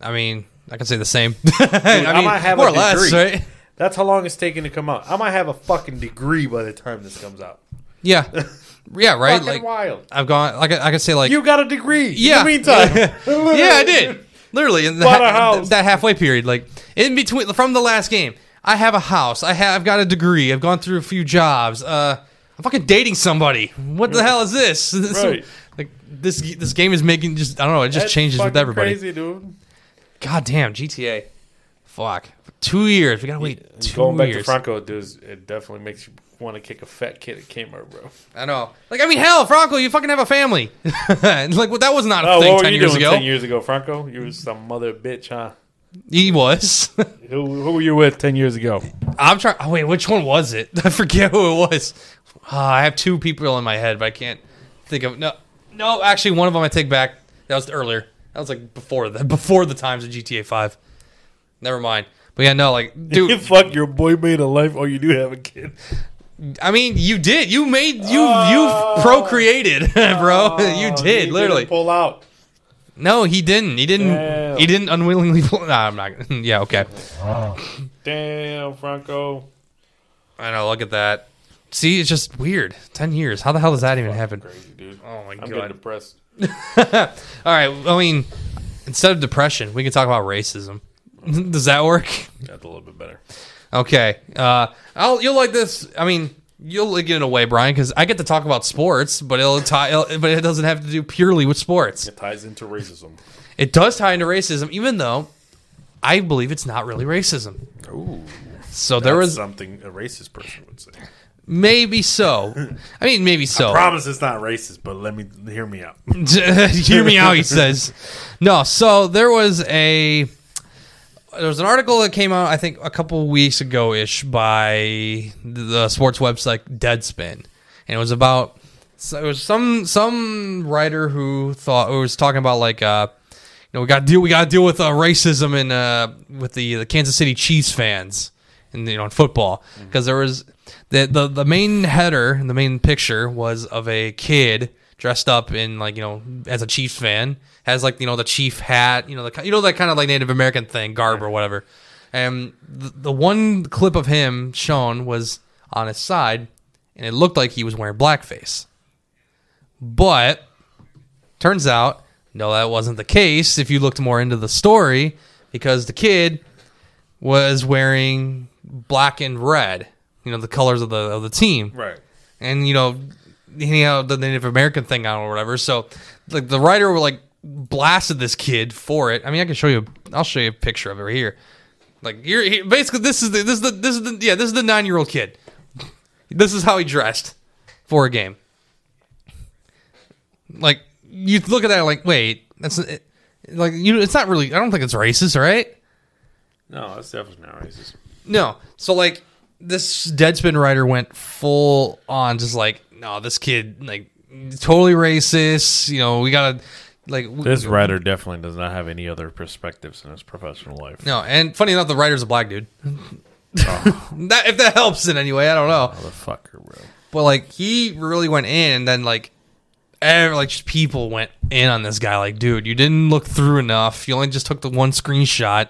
I mean, I can say the same. I I mean, might have more a or less, degree. right? That's how long it's taking to come out. I might have a fucking degree by the time this comes out. Yeah, yeah, right. Fucking Like wild. I've gone. Like I, I could say, like You got a degree. Yeah. In the meantime, yeah, I did. Literally in the ha- house. that halfway period, like in between from the last game. I have a house. I have I've got a degree. I've gone through a few jobs. Uh, I'm fucking dating somebody. What the hell is this? Right. like this this game is making just I don't know. It just That's changes with everybody. Crazy, dude. God damn GTA. Fuck. Two years. We gotta wait two Going back years. to Franco, does it definitely makes you want to kick a fat kid at Kmart, bro. I know. Like I mean, hell, Franco, you fucking have a family. like well, that was not a Oh, thing what were ten you years doing ago. ten years ago, Franco? You was some mother bitch, huh? He was. Who, who were you with ten years ago? I'm trying. Oh wait, which one was it? I forget who it was. Ah, I have two people in my head, but I can't think of no. No, actually, one of them I take back. That was earlier. That was like before the before the times of GTA Five. Never mind. But yeah, no, like, You dude. fuck your boy made a life. Oh, you do have a kid. I mean, you did. You made you Oh. you procreated, bro. you Oh, oh did he literally. didn't pull out. No, he didn't. He didn't. Damn. He didn't unwillingly. Pull, nah, I'm not. Yeah, okay. Damn, Franco. I know. Look at that. See, it's just weird. Ten years. How the hell does that even happen? Crazy, dude. Oh my I'm god. getting depressed. All right. I mean, instead of depression, we can talk about racism. Does that work? That's a little bit better. Okay. Uh, I'll you'll like this. I mean, you'll like it in a way, Bryan, because I get to talk about sports, but it'll tie. It'll, but it doesn't have to do purely with sports. It ties into racism. It does tie into racism, even though I believe it's not really racism. Ooh, So there was something a racist person would say. maybe so. I mean, maybe so. Promise it's not racist, but let me hear me out. Hear me out, he says. No, so there was a there was an article that came out I think a couple weeks ago ish by the sports website Deadspin, and it was about so it was some some writer who thought who was talking about like uh you know we got to deal we got to deal with uh, racism in uh with the the Kansas City Chiefs fans and you know in football. Because there was the, the the main header the main picture was of a kid dressed up in like you know as a Chiefs fan has like you know the chief hat you know the you know that kind of like Native American thing garb or whatever. And the, the one clip of him shown was on his side and it looked like he was wearing blackface. But turns out no that wasn't the case if you looked more into the story because the kid was wearing black and red you know the colors of the of the team. Right. and you know he know the Native American thing on or whatever. So like the writer like blasted this kid for it. I mean, I can show you. I'll show you a picture of it right here. Like here, here basically this is the this is the this is the yeah this is the nine year old kid. This is how he dressed for a game. Like you look at that, like, wait, that's it, like you. It's not really. I don't think it's racist, right? No, that's definitely not racist. No. So like this Deadspin writer went full on, just like, no, this kid like totally racist. You know, we gotta like w- This writer definitely does not have any other perspectives in his professional life. No, and funny enough, the writer's a black dude. Oh. that if that helps in any way, I don't know. Motherfucker, bro. But like he really went in, and then like, like just people went in on this guy. Like, dude, you didn't look through enough. You only just took the one screenshot.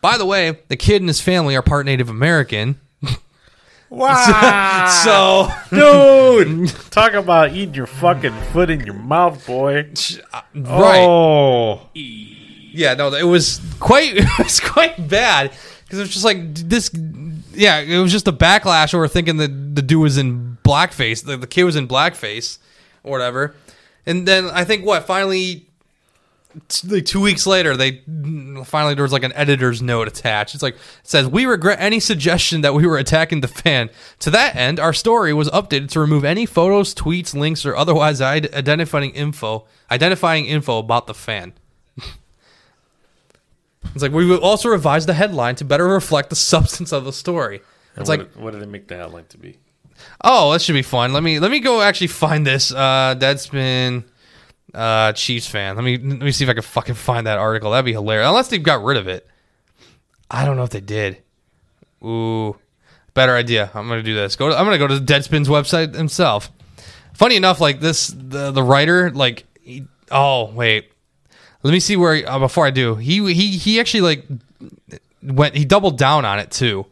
By the way, the kid and his family are part Native American. Wow. So Dude, talk about eating your fucking foot in your mouth, boy. right, Oh, yeah, no, it was quite, it was quite bad because it was just like this. Yeah, it was just a backlash over thinking that the dude was in blackface. The, the kid was in blackface or whatever. And then I think what finally, like two weeks later, they finally there was like an editor's note attached. It's like it says we regret any suggestion that we were attacking the fan. To that end, our story was updated to remove any photos, tweets, links, or otherwise id- identifying info identifying info about the fan. It's like we will also revise the headline to better reflect the substance of the story. It's what, like, what did they make the headline to be? oh, that should be fun. Let me let me go actually find this. Uh, Deadspin, uh, Chiefs fan. Let me let me see if I can fucking find that article. That'd be hilarious. Unless they've got rid of it. I don't know if they did. Ooh, better idea. I'm gonna do this. Go. To, I'm gonna go to Deadspin's website himself. Funny enough, like this, the the writer, like, he, oh wait, let me see where. Uh, before I do, he he he actually like went. He doubled down on it too.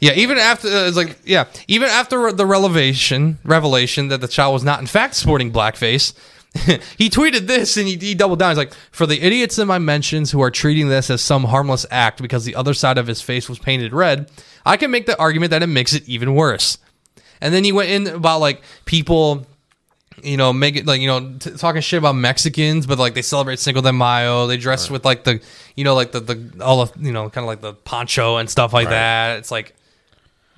Yeah, even after uh, it's like yeah, even after the revelation revelation that the child was not in fact sporting blackface, he tweeted this and he, he doubled down. He's like, "For the idiots in my mentions who are treating this as some harmless act because the other side of his face was painted red, I can make the argument that it makes it even worse." And then he went in about like people you know, make it like you know, t- talking shit about Mexicans, but like they celebrate Cinco de Mayo. They dress with like the, you know, like the the all of you know, kind of like the poncho and stuff like that. It's like,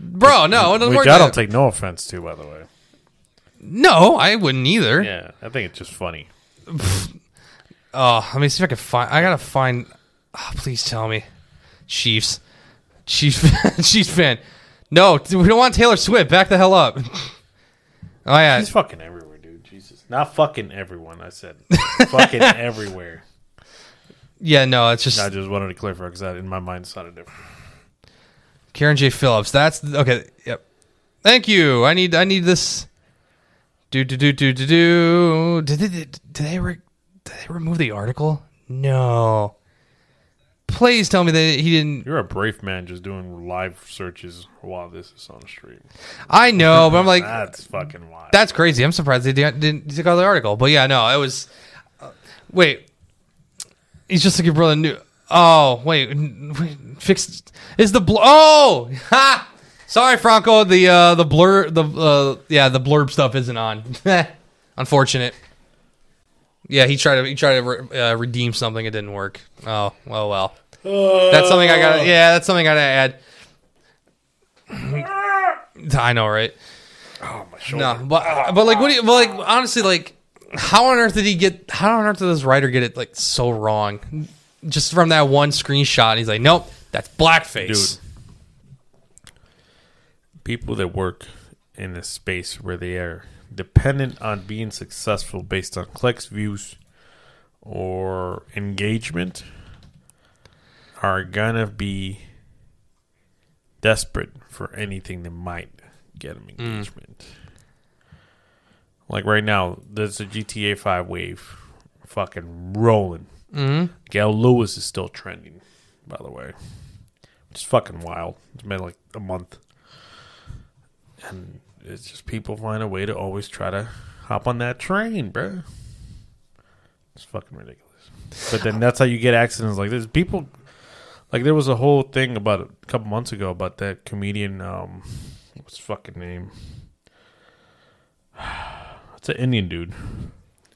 bro, no, it doesn't Which work. I that- don't take no offense to, by the way. No, I wouldn't either. Yeah, I think it's just funny. Oh, let me see if I can find. I gotta find. Oh, please tell me, Chiefs, Chiefs, Chiefs fan. No, we don't want Taylor Swift. Back the hell up. Oh yeah, He's fucking everywhere, dude. Jesus. Not fucking everyone, I said. fucking everywhere. yeah. No, it's just I just wanted to clarify because that in my mind sounded different. Carron J. Phillips. That's okay. Yep. Thank you. I need. I need this. Do do do do do do. Did they did they, re, did they remove the article? No. Please tell me that he didn't. You're a brave man just doing live searches while this is on the stream. I know, but I'm like, That's fucking wild. that's crazy. I'm surprised they didn't, didn't take out the article. But yeah, no, it was. Uh, wait, he's just like your brother knew. Oh wait, fixed is the bl- oh ha. Sorry, Franco. The uh, the blur the uh, yeah the blurb stuff isn't on. Unfortunate. Yeah, he tried to he tried to re- uh, redeem something. It didn't work. Oh well, well. That's something I got. to Yeah, that's something I gotta add. I know, right? oh, my shoulder. No, but but like, what do you? But like, honestly, like, how on earth did he get? How on earth did this writer get it like so wrong? Just from that one screenshot, he's like, nope, that's blackface. Dude. People that work in a space where they are dependent on being successful based on clicks, views, or engagement are gonna be desperate for anything that might get them hmm. engagement. Like right now, there's a GTA 5 wave fucking rolling. Mm-hmm. Gail Lewis is still trending, by the way. It's fucking wild. It's been like a month. And it's just people find a way to always try to hop on that train, bro. It's fucking ridiculous. But then that's how you get accidents like this. People, like, there was a whole thing about a couple months ago about that comedian, um, what's his fucking name? It's an Indian dude.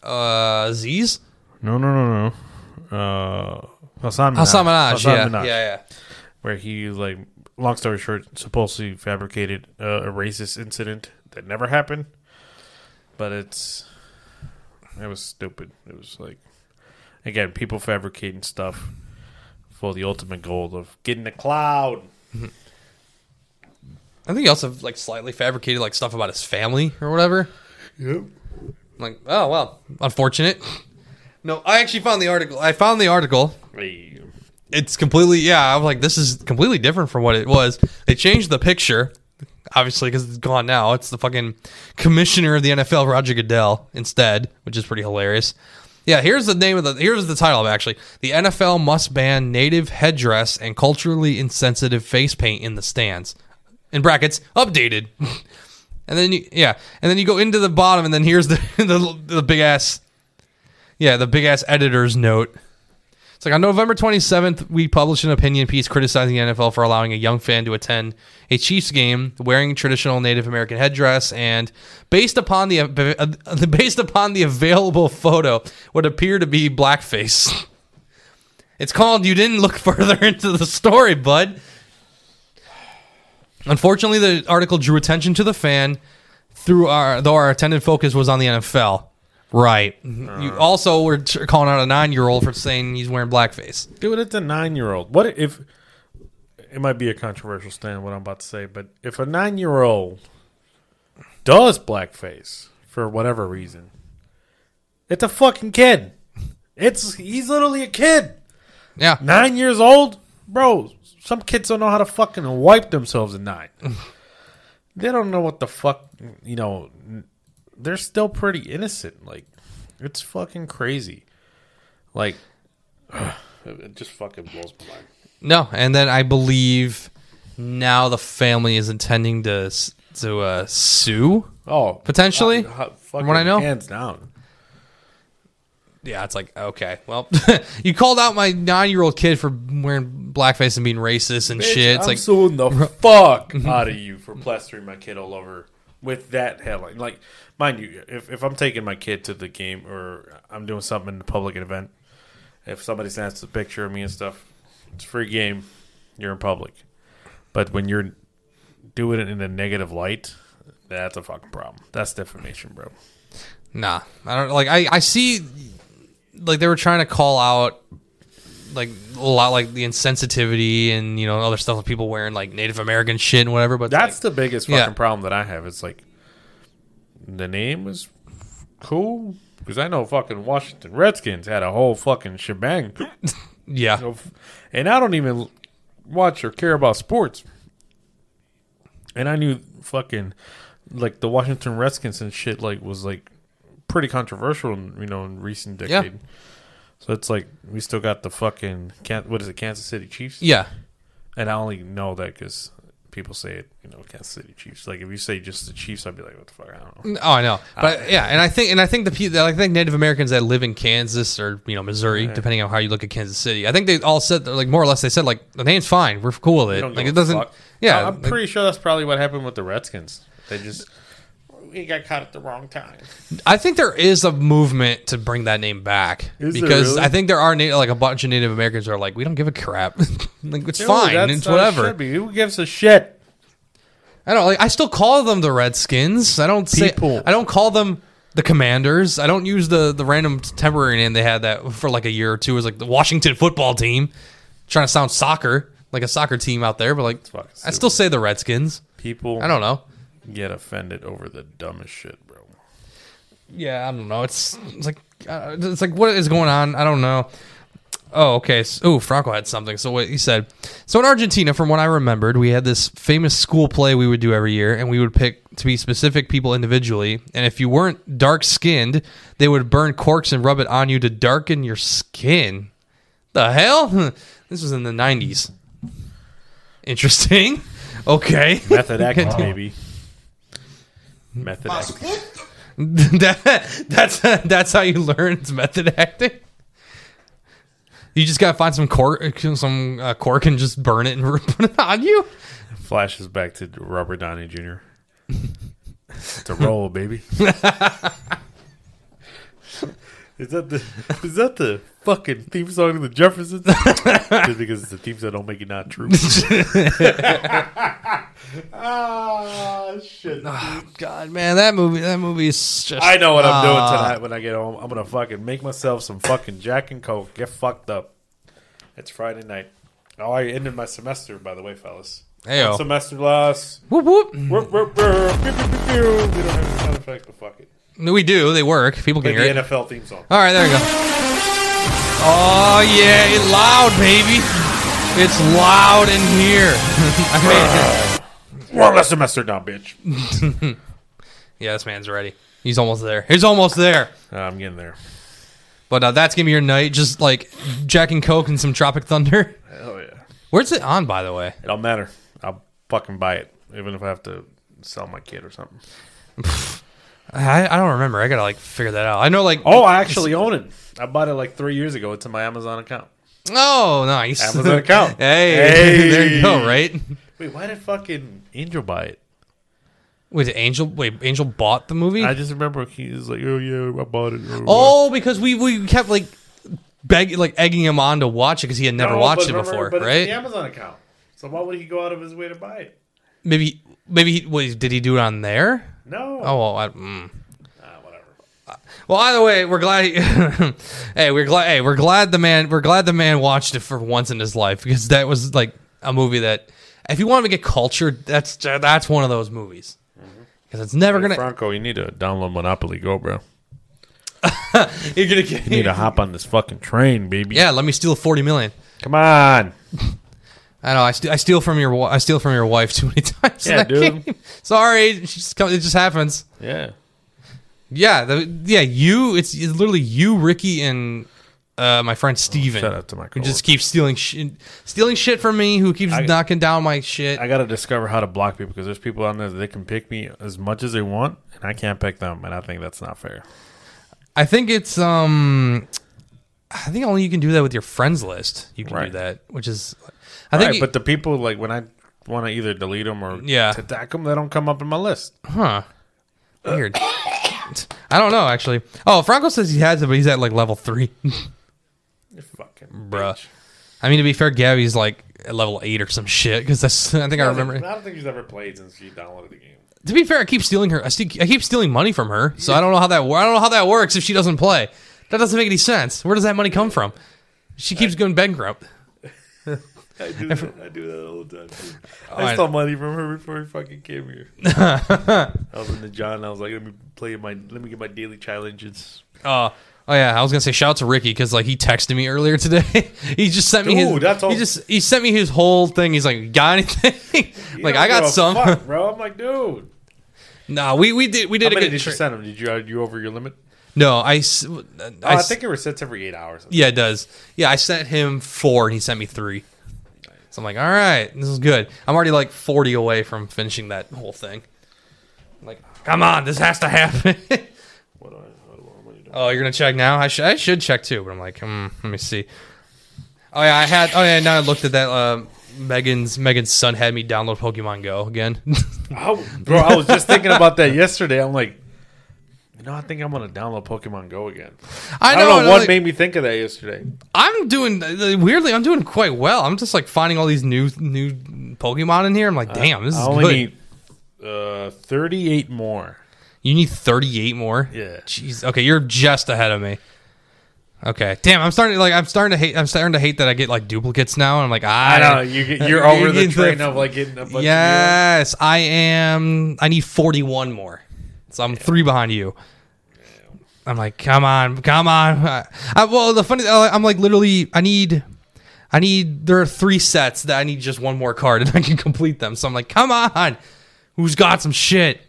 Uh, Z's No, no, no, no. Uh, Hasan Minhaj. Hasan Minhaj. Hasan Yeah, Minhaj. yeah, yeah. Where he like long story short, supposedly fabricated uh, a racist incident that never happened. But it's it was stupid. It was like again, people fabricating stuff for the ultimate goal of getting the cloud. I think he also like slightly fabricated like stuff about his family or whatever. Yep. Like, oh well, unfortunate. No, I actually found the article. I found the article. It's completely yeah. I was like, this is completely different from what it was. They changed the picture, obviously because it's gone now. It's the fucking commissioner of the NFL, Roger Goodell, instead, which is pretty hilarious. Yeah, here's the name of the here's the title of it, actually. The NFL must ban native headdress and culturally insensitive face paint in the stands. In brackets, updated. and then you, yeah, and then you go into the bottom, and then here's the the, the big ass, yeah, the big ass editor's note. It's like on November 27th, we published an opinion piece criticizing the NFL for allowing a young fan to attend a Chiefs game wearing traditional Native American headdress, and based upon the based upon the available photo, would appear to be blackface. It's called "You Didn't Look Further into the Story, Bud." Unfortunately, the article drew attention to the fan through our though our attended focus was on the NFL. Right. Mm-hmm. You also were t- calling out a nine year old for saying he's wearing blackface. dude, it's a nine-year-old. What if? It might be a controversial stand what I'm about to say, but if a nine-year-old does blackface for whatever reason, it's a fucking kid. It's he's literally a kid. Yeah. Nine years old, bro. Some kids don't know how to fucking wipe themselves at nine. they don't know what the fuck, you know. They're still pretty innocent. Like, it's fucking crazy. Like, it just fucking blows my mind. No, and then I believe now the family is intending to to uh, sue. Oh, Potentially? uh, fucking what I know? hands down. Yeah, it's like okay, well, you called out my nine year old kid for wearing blackface and being racist and shit. It's I'm like suing the fuck out of you for plastering my kid all over with that headline. Like, mind you, if, if I'm taking my kid to the game or I'm doing something in the public event, if somebody snaps a picture of me and stuff, it's free game. You're in public. But when you're doing it in a negative light, that's a fucking problem. That's defamation, bro. Nah, I don't like. I I see, like they were trying to call out, like a lot like the insensitivity and you know other stuff with people wearing like Native American shit and whatever. But That's like, the biggest fucking Yeah. problem that I have. It's like the name is cool because I know fucking Washington Redskins had a whole fucking shebang, yeah, of, and I don't even watch or care about sports. And I knew fucking like the Washington Redskins and shit like was like pretty controversial, in, you know, in recent Yeah. So it's like we still got the fucking what is it, Kansas City Chiefs? yeah, And I only know that because people say it, you know, Kansas City Chiefs. Like if you say just the Chiefs, I'd be like, what the fuck? I don't know. Oh, I know, but yeah, and I think and I think the people, I think Native Americans that live in Kansas or you know Missouri, depending on how you look at Kansas City, I think they all said like more or less they said like the name's fine, we're cool with it, like it doesn't, fuck. yeah, I'm like- pretty sure that's probably what happened with the Redskins. They just we got caught at the wrong time. I think there is a movement to bring that name back Is there because really? I think there are na- like a bunch of Native Americans who are like we don't give a crap, like it's Dude, fine, that's it's how it whatever. should be. Who gives a shit? I don't like. I still call them the Redskins. I don't say. People- I don't call them the Commanders. I don't use the the random temporary name they had that for like a year or two as like the Washington Football Team, trying to sound soccer like a soccer team out there. But like, I still say the Redskins. People I don't know. Get offended over the dumbest shit, bro. Yeah, I don't know. It's it's like uh, it's like what is going on? I don't know. Oh, okay. So, oh, Franco had something. So what he said. So in Argentina, from what I remembered, we had this famous school play we would do every year, and we would pick to be specific people individually. And if you weren't dark skinned, they would burn corks and rub it on you to darken your skin. The hell? This was in the nineties. Interesting. Okay. Method acting, baby. Method acting. that, that's that's how you learn it's method acting. You just gotta find some cork, some uh, cork, and just burn it and put it on you. Flashes back to Robert Downey Jr. it's a roll, baby. Is that the is that the fucking theme song of the Jeffersons? Just because it's the theme song don't make it not true. Ah shit. God, man, that movie, that movie is just. I know what I'm doing Ah. tonight when I get home. I'm gonna fucking make myself some fucking Jack and Coke. Get fucked up. It's Friday night. Oh, I ended my semester, by the way, fellas. Heyo. Semester loss. Whoop whoop. Whoop, whoop. We don't have any sound effects, but fuck it. We do. They work. People can Like hear the it. NFL theme song. All right, there we go. Oh yeah, it's loud, baby. It's loud in here. I mean, One less semester now, bitch. yeah, this man's ready. He's almost there. He's almost there. Uh, I'm getting there. But uh, that's gonna be your night, just like Jack and Coke and some Tropic Thunder. Hell yeah. Where's it on, by the way? It don't matter. I'll fucking buy it, even if I have to sell my kid or something. I, I don't remember. I gotta like figure that out. I know like Oh, I actually own it. I bought it like three years ago. It's in my Amazon account. oh nice Amazon account. hey, Hey. there you go. Right? Wait, why did fucking Angel buy it? Wait, did Angel. Wait, Angel bought the movie. I just remember he was like, "Oh yeah, I bought it." oh, because we we kept like begging, like egging him on to watch it because he had never No, watched but it remember- before, but It's right? the Amazon account. So why would he go out of his way to buy it? Maybe maybe he, wait, did he do it on there? No. Oh, well, I, mm. Ah, whatever. well. Either way, we're glad. He, hey, we're glad. Hey, we're glad the man. We're glad the man watched it for once in his life because that was like a movie that, if you want to get cultured, that's that's one of those movies mm-hmm. because it's never gonna. Franco, you need to download Monopoly Go, bro. You're gonna get. You need to hop on this fucking train, baby. Yeah, let me steal forty million. Come on. I know. I, st- I steal from your. wi- I steal from your wife too many times. in Yeah, that dude. game. Sorry, she just come, it just happens. Yeah. Yeah, the, yeah. You. It's, it's literally you, Ricky, and uh, my friend oh, Steven. shout out to my Who just keeps stealing shit, stealing shit from me, who keeps I- knocking down my shit. I gotta discover how to block people because there's people on there that they can pick me as much as they want, and I can't pick them, and I think that's not fair. I think it's um I think only you can do that with your friends list. You can Right. do that, which is I think Right, but the people like when I want to either delete them or Yeah. to attack them, they don't come up in my list. huh. Weird. I don't know actually. Oh, Franco says he has it, but he's at like level 3. fucking Bruh. bitch. I mean, to be fair, Gabby's like at level eight or some shit. Because that's I think I remember. I don't think she's ever played since she downloaded the game. To be fair, I keep stealing her. I, ste- I keep stealing money from her. So I don't know how that. I don't know how that works if she doesn't play. That doesn't make any sense. Where does that money come from? She keeps going bankrupt. I do that. I do that all the time. Too. I- I stole money from her before he fucking came here. I was in the John. I was like, let me play my, let me get my daily challenges. Uh, oh yeah, I was gonna say shout out to Ricky because like he texted me earlier today. he just sent me his. Dude, that's all- He just he sent me his whole thing. He's like, got anything? Like I got some. fuck, bro. I'm like, dude. nah, we we did we did How a many good. did you tra- send him? Did you are you over your limit? no, I. s- Oh, I I, think it resets every eight hours. Yeah, it does. Yeah, I sent him four and he sent me three. So I'm like, all right, this is good. I'm already like 40 away from finishing that whole thing. I'm like, come on, this has to happen. What do I, what do I, what do I do? Oh, you're gonna check now? I should I should check too, but I'm like, hmm, let me see. Oh yeah, I had. Oh yeah, now I looked at that. Um, Megan's Megan's son had me download Pokemon Go again. I- bro, I was just thinking about that yesterday. I'm like, you know, I think I'm gonna download Pokemon Go again. I I don't know what like, made me think of that yesterday. I'm doing uh, weirdly. I'm doing quite well. I'm just like finding all these new new Pokemon in here. I'm like, damn, this is I only good. need uh, 38 more. You need 38 more. Yeah. Jeez. Okay, you're just ahead of me. Okay. Damn, I'm starting to like I'm starting to hate I'm starting to hate that I get like duplicates now I'm like I, I know you get, you're over the train of like getting a bunch Yes, I am I need 41 more. So I'm 3 behind you. I'm like, "Come on, come on." I, I- well, the funny uh, I'm like literally I need I need there are 3 sets that I need just one more card and I can complete them. So I'm like, "Come on. Who's got some shit?"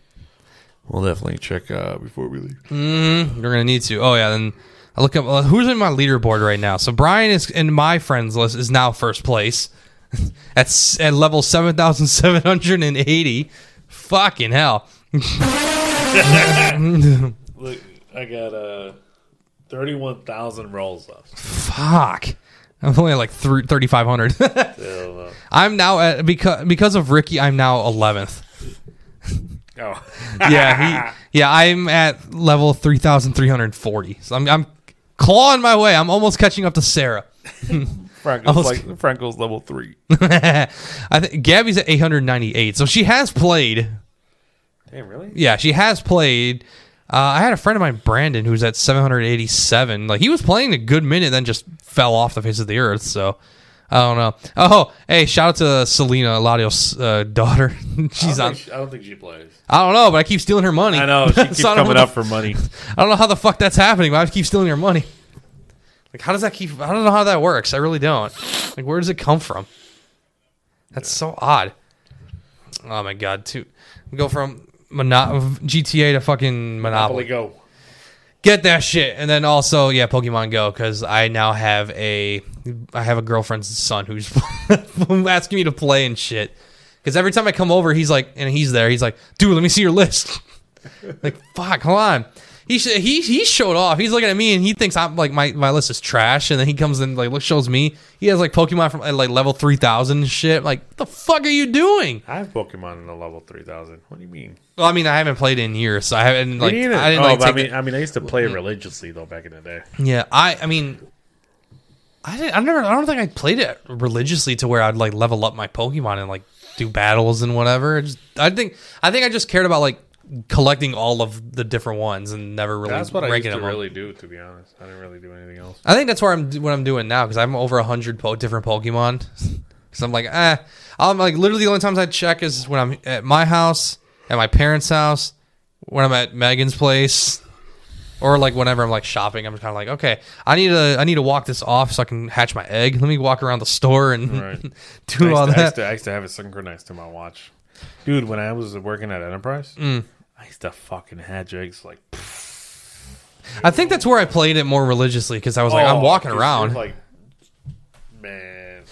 Of you. We'll definitely check uh, before we leave. We're gonna need to. Oh yeah, then I look up uh, who's in my leaderboard right now. So Bryan is in my friends list is now first place at s- at level seven thousand seven hundred and eighty. Fucking hell! Look, I got uh, 31,000 rolls left. Fuck! I'm only at like thirty five hundred. Hell no. I'm now at because because of Ricky. I'm now eleventh. Oh. Yeah, he, yeah. I'm at level three thousand three hundred forty. So I'm I'm clawing my way. I'm almost catching up to Sarah. Franco's was- like Franco's level three. I think Gabby's at 898, so she has played. Damn, really? Yeah, she has played. Uh, I had a friend of mine, Brandon, who's at 787. Like he was playing a good minute, then just fell off the face of the earth. So I don't know. Oh, hey, shout out to Selena Ladio's uh, daughter. She's I on. she, I don't think she plays. I don't know, but I keep stealing her money. I know she keeps So coming up for money. I don't know how the fuck that's happening, but I keep stealing her money. Like, how does that keep? I don't know how that works. I really don't. Like, where does it come from? That's so odd. Oh my god, to go from Mono- GTA to fucking Monopoly. Monopoly Go. Get that shit, and then also yeah, Pokemon Go because I now have a I have a girlfriend's son who's asking me to play and shit. Because every time I come over, he's like, and he's there. He's like, dude, let me see your list. like, fuck, hold on. He sh- he he showed off. He's looking at me and he thinks I'm like my, my list is trash. And then he comes in like look shows me he has like Pokemon from like level three thousand shit. Like, what the fuck are you doing? I have Pokemon in the level 3000. What do you mean? Well, I mean, I haven't played in years, so I haven't like Me. I didn't oh, like but I mean, it- I mean, I used to play religiously though back in the day. Yeah, I I mean, I didn't, I never I don't think I played it religiously to where I'd like level up my Pokemon and like do battles and whatever. I just I think I think I just cared about like collecting all of the different ones and never really That's what I used to them. really do. To be honest, I didn't really do anything else. I think that's where I'm what I'm doing now because I'm over a hundred po- different Pokemon. Because I'm like, eh, I'm like literally the only times I check is when I'm at my house, at my parents' house, when I'm at Megan's place, or like whenever I'm like shopping. I'm just kind of like, okay, I need to I need to walk this off so I can hatch my egg. Let me walk around the store and Right. do I all to, I, used that. to, I used to have it synchronized to my watch, dude. When I was working at Enterprise, Mm. To fucking eggs like. I think that's where I played it more religiously because I was like, I'm walking around. Like, man,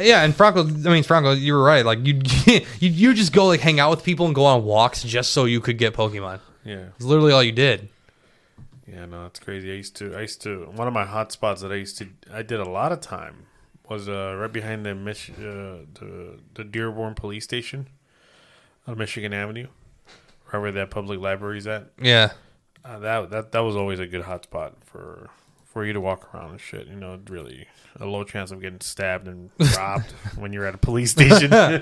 Yeah, and Franco, I mean Franco, you were right. Like you, you, you just go like hang out with people and go on walks just so you could get Pokemon. yeah, It's literally all you did. yeah. No, it's crazy. I used to, I used to. One of my hot spots that I used to, I did a lot of time was uh, right behind the Mich- uh, the the Dearborn Police Station on Michigan Avenue, right where that public library's at. Yeah. Uh, that that that was always a good hot spot for for you to walk around and shit. You know, really a low chance of getting stabbed and robbed when you're at a police station. I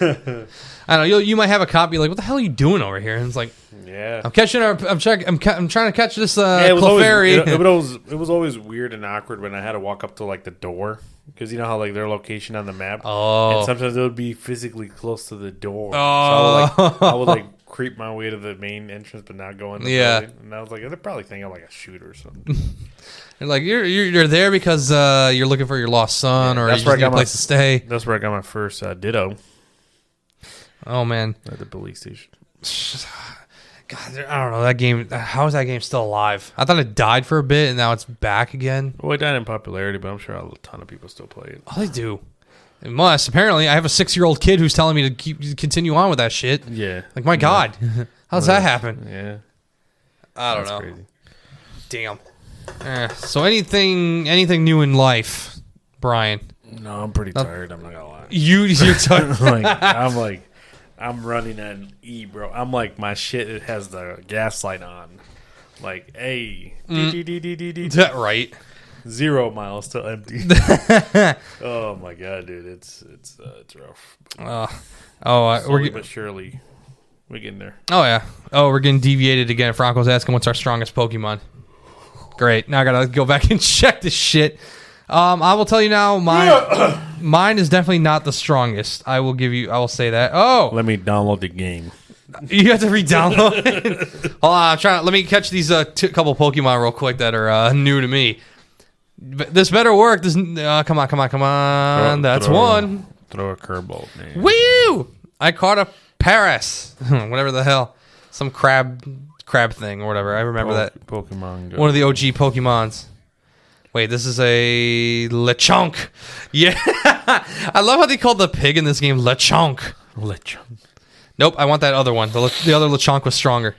don't know. You, you might have a cop be like, "What the hell are you doing over here?" And it's like, yeah. "I'm catching our, I'm check, I'm, ca- I'm trying to catch this uh, Yeah, it was always Clefairy." it, it was always it was always weird and awkward when I had to walk up to like the door because you know how like their location on the map. oh, And sometimes it would be physically close to the door. So Oh. I would like I would like creep my way to the main entrance, but not go in. The Yeah. building. And I was like, they're probably thinking I'm like a shooter or something. And, like you're, you're you're there because uh, you're looking for your lost son, Yeah, or that's you where I a got my- place to stay. That's where I got my first uh, Ditto Oh man, at the police station. God, I don't know that game. How is that game still alive? I thought it died for a bit, and now it's back again. Well, it died in popularity, but I'm sure a ton of people still play it. Oh, they do. Must. Apparently, I have a six-year-old kid who's telling me to keep continue on with that shit. Yeah. Like, my God, how's that happen? Yeah. I don't That's know. crazy. Damn. Eh, so anything, anything new in life, Bryan? No, I'm pretty tired. I'm not gonna lie. You, you're talking. like I'm like I'm running an E, bro. I'm like my shit. It has the gas light on. Like, hey, Mm. dee, dee, dee, dee, dee, Is that right? Zero miles still empty. oh my god, dude, it's it's uh, it's rough. Uh, oh, uh, we're get- but surely, we're getting there. oh yeah. Oh, we're getting deviated again. Franco's asking what's our strongest Pokemon. Great. Now I gotta go back and check this shit. Um, I will tell you now, mine, mine is definitely not the strongest. I will give you. I will say that. Oh, Let me download the game. You have to re-download it. Hold on, I'm trying. Let me catch these uh, t- couple Pokemon real quick that are uh, new to me. But this better work. This uh, come on, come on, come on. Throw- That's throw- one. Throw a curveball, man. Woo! I caught a Paras, whatever the hell, some crab, crab thing or whatever. I remember that Pokemon Go. one of the OG Pokemons. Wait, this is a Lechonk. Yeah, I love how they called the pig in this game Lechonk. Lechonk. Nope, I want that other one. The, the other Lechonk was stronger.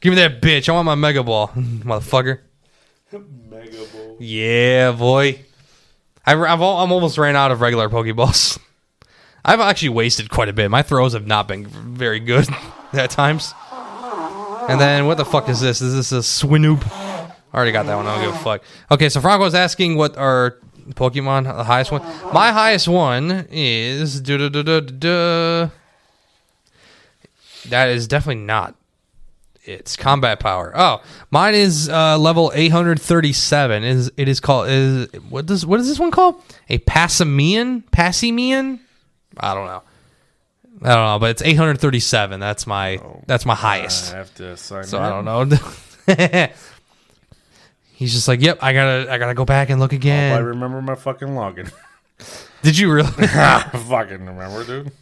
Give me that bitch. I want my Mega Ball, motherfucker. Yeah, boy. I, I've I'm almost ran out of regular Pokeballs. I've actually wasted quite a bit. My throws have not been very good at times. And then what the fuck is this? Is this a Swinub? I already got that one. I don't give a fuck. Okay, so Franco's asking what our Pokemon the highest one. My highest one is that is definitely not. It's combat power. Oh, mine is uh, level 837. Is it is called is what does what is this one called? A Passimian? Passimian? I don't know. I don't know, but it's 837. That's my that's my highest. I have to sign So in. I don't know. He's just like, "Yep, I gotta, I gotta go back and look again. I remember my fucking login. Did you really? I fucking remember, dude.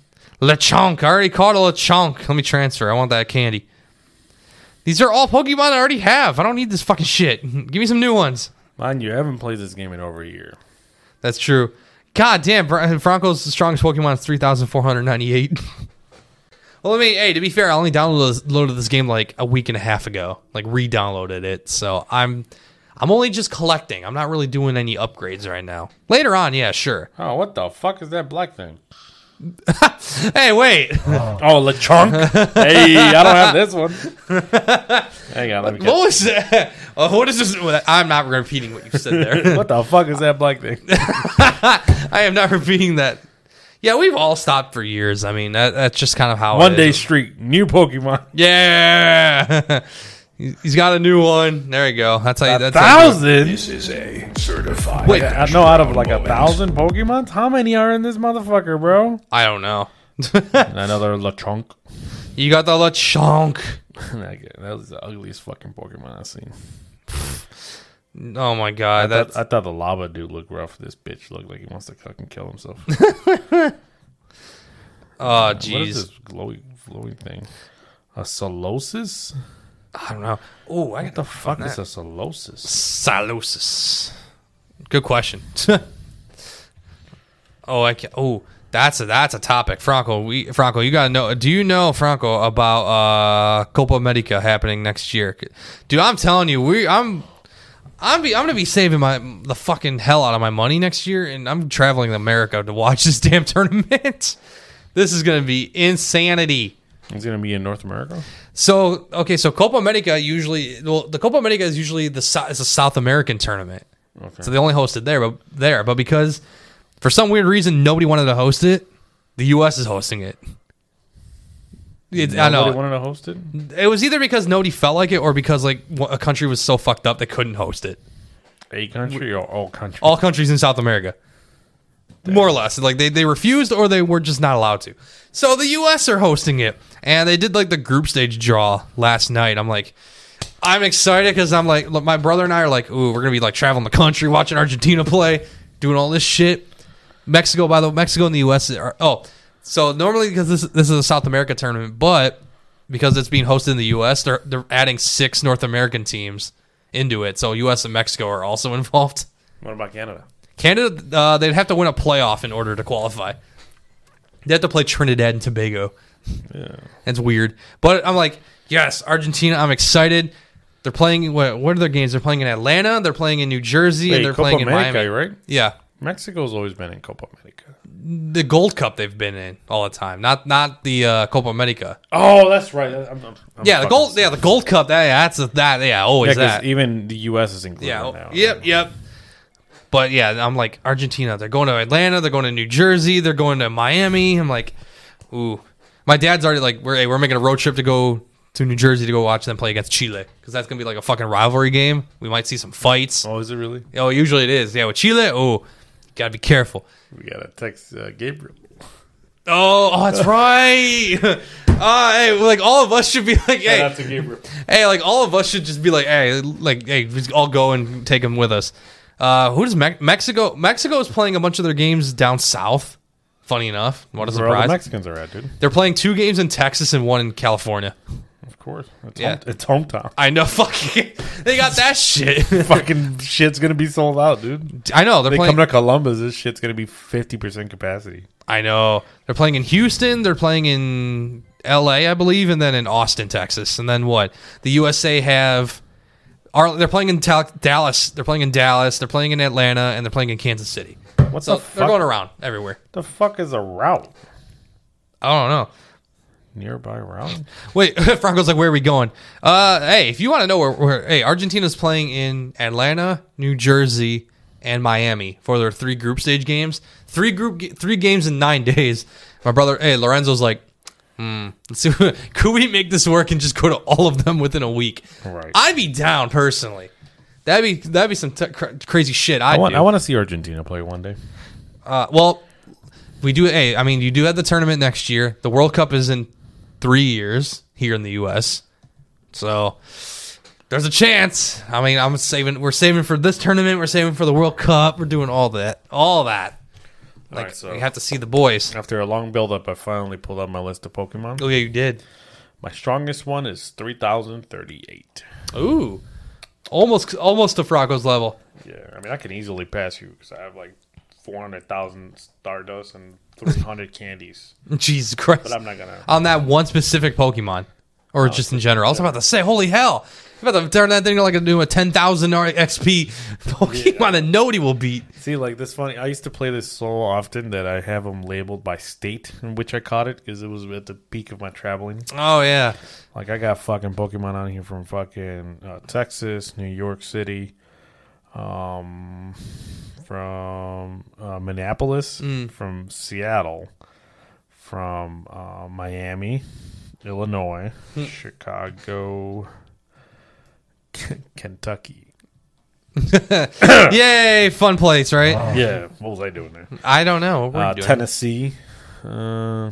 Lechonk. I already caught a Lechonk. Let me transfer. I want that candy. These are all Pokemon I already have. I don't need this fucking shit. Give me some new ones. Mind you, I haven't played this game in over a year. That's true. God damn, Franco's strongest Pokemon is 3,498. well, I mean, hey, to be fair, I only downloaded this, this game like a week and a half ago. Like, re-downloaded it. So I'm I'm only just collecting. I'm not really doing any upgrades right now. Later on, yeah, sure. Oh, what the fuck is that black thing? Hey, wait. Oh, oh Lechonk. hey, I don't have this one. Hang on, let me what get. was that? Oh, what is this? I'm not repeating what you said there. What the fuck is that black thing? I am not repeating that. Yeah, we've all stopped for years. I mean, that, that's just kind of how One it day is. streak, new Pokemon. Yeah. He's got a new one. There you go. That's how you. That's how you. Thousand. This is a certified. Wait, I know out of like a thousand Pokemons, how many are in this motherfucker, bro? I don't know. Another Lechonk. You got the Lechonk. that was the ugliest fucking Pokemon I've seen. Oh my god, I that's thought, I thought the lava dude looked rough. This bitch looked like he wants to fucking kill himself. oh jeez! What is oh, jeez. this glowy, glowing thing? A Solosis? I don't know. Oh, I got What the fuck is a Solosis? Salosis. Good question. oh, I can Oh, that's a that's a topic, Franco. We Franco, you gotta know. Do you know Franco about uh Copa America happening next year? Dude, I'm telling you, we I'm. I'm be, I'm gonna be saving my the fucking hell out of my money next year, and I'm traveling to America to watch this damn tournament. This is gonna be insanity. He's gonna be in North America. So okay, so Copa America usually well the Copa America is usually the it's a South American tournament. Okay. So they only hosted there, but there, but because for some weird reason nobody wanted to host it, the U.S. is hosting it. It- I Nobody know wanted to host it. it was either because nobody felt like it or because like a country was so fucked up they couldn't host it. A country or all countries? All countries in South America, more or less, like they they refused or they were just not allowed to. So the U.S. are hosting it, and they did like the group stage draw last night. I'm like. I'm excited because I'm like, look, my brother and I are like, ooh, we're gonna be like traveling the country, watching Argentina play, doing all this shit. Mexico, by the way, Mexico and the U.S. are oh, so normally because this this is a South America tournament, but because it's being hosted in the U.S., they're they're adding six North American teams into it. So U.S. and Mexico are also involved. What about Canada? Canada, uh, they'd have to win a playoff in order to qualify. They have to play Trinidad and Tobago. Yeah. It's weird, but I'm like, yes, Argentina. I'm excited. They're playing. What, what are their games? They're playing in Atlanta. They're playing in New Jersey, Wait, and they're Copa playing in America, Miami. right? Yeah, Mexico's always been in Copa America. the Gold Cup they've been in all the time. Not not the uh, Copa America. Oh, that's right. I'm, I'm, I'm yeah, the gold. Yeah, the Gold Cup. That, yeah, that's a, that. Yeah, always Yeah, that. even the U.S. is included Yeah. now. Yep. Yep. But yeah, I'm like Argentina. They're going to Atlanta. They're going to New Jersey. They're going to Miami. I'm like, ooh. My dad's already like, we're hey, we're making a road trip to go to New Jersey to go watch them play against Chile because that's gonna be like a fucking rivalry game. We might see some fights. Oh, is it really? Oh, usually it is. Yeah, with Chile. Oh, gotta be careful. We gotta text uh, Gabriel. Oh, oh that's right. Uh, hey, like all of us should be like, hey, to Gabriel. hey, like all of us should just be like, hey, like, hey, all go and take them with us. Uh, who does Me- Mexico? Mexico is playing a bunch of their games down south. Funny enough, what a Where all the! Mexicans are at, dude. They're playing two games in Texas and one in California. Of course. It's, Yeah. home, it's hometown. I know, fucking, they got that shit. Fucking shit's gonna be sold out, dude. I know they're They playing. come to Columbus, this shit's gonna be fifty percent capacity. I know they're playing in Houston. They're playing in L.A., I believe, and then in Austin, Texas. And then what? The USA have. Are they're playing in Tal- Dallas? They're playing in Dallas. They're playing in Atlanta, and they're playing in Kansas City. What's So the they're going around everywhere. the fuck is a route? I don't know. nearby route. Wait, Franco's like, where are we going? Uh, hey, if you want to know where, where, hey, Argentina's playing in Atlanta, New Jersey, and Miami for their three group stage games. Three group, three games in nine days. My brother, hey, Lorenzo's like, hmm, let's see, could we make this work and just go to all of them within a week? Right. I'd be down personally. That'd be that'd be some t- cr- crazy shit. I'd I want do. I want to see Argentina play one day. Uh, well, we do. Hey, I mean, you do have the tournament next year. The World Cup is in three years here in the U.S. So there's a chance. I mean, I'm saving. We're saving for this tournament. We're saving for the World Cup. We're doing all that. All that. Like Alright, so- we have to see the boys. After a long build up, I finally pulled out my list of Pokemon. Oh yeah, you did. My strongest one is 3038. Ooh, almost almost to Froggo's level. Yeah, I mean, I can easily pass you because I have like 400,000 Stardust and 300 candies. Jesus Christ. But I'm not to. on that one specific Pokemon, or just in general. I was about to say, holy hell! I'm about to turn that thing like a new a ten thousand XP Pokemon and nobody will beat. See, like this funny. I used to play this so often that I have them labeled by state in which I caught it because it was at the peak of my traveling. Oh yeah, Like I got fucking Pokemon on here from fucking uh, Texas, New York City, um, from uh, Minneapolis, from Seattle, from uh, Miami, Illinois, Chicago, Kentucky. yay! Fun place, right? Yeah, what was I doing there? I don't know. What were you Uh, doing? Tennessee, uh,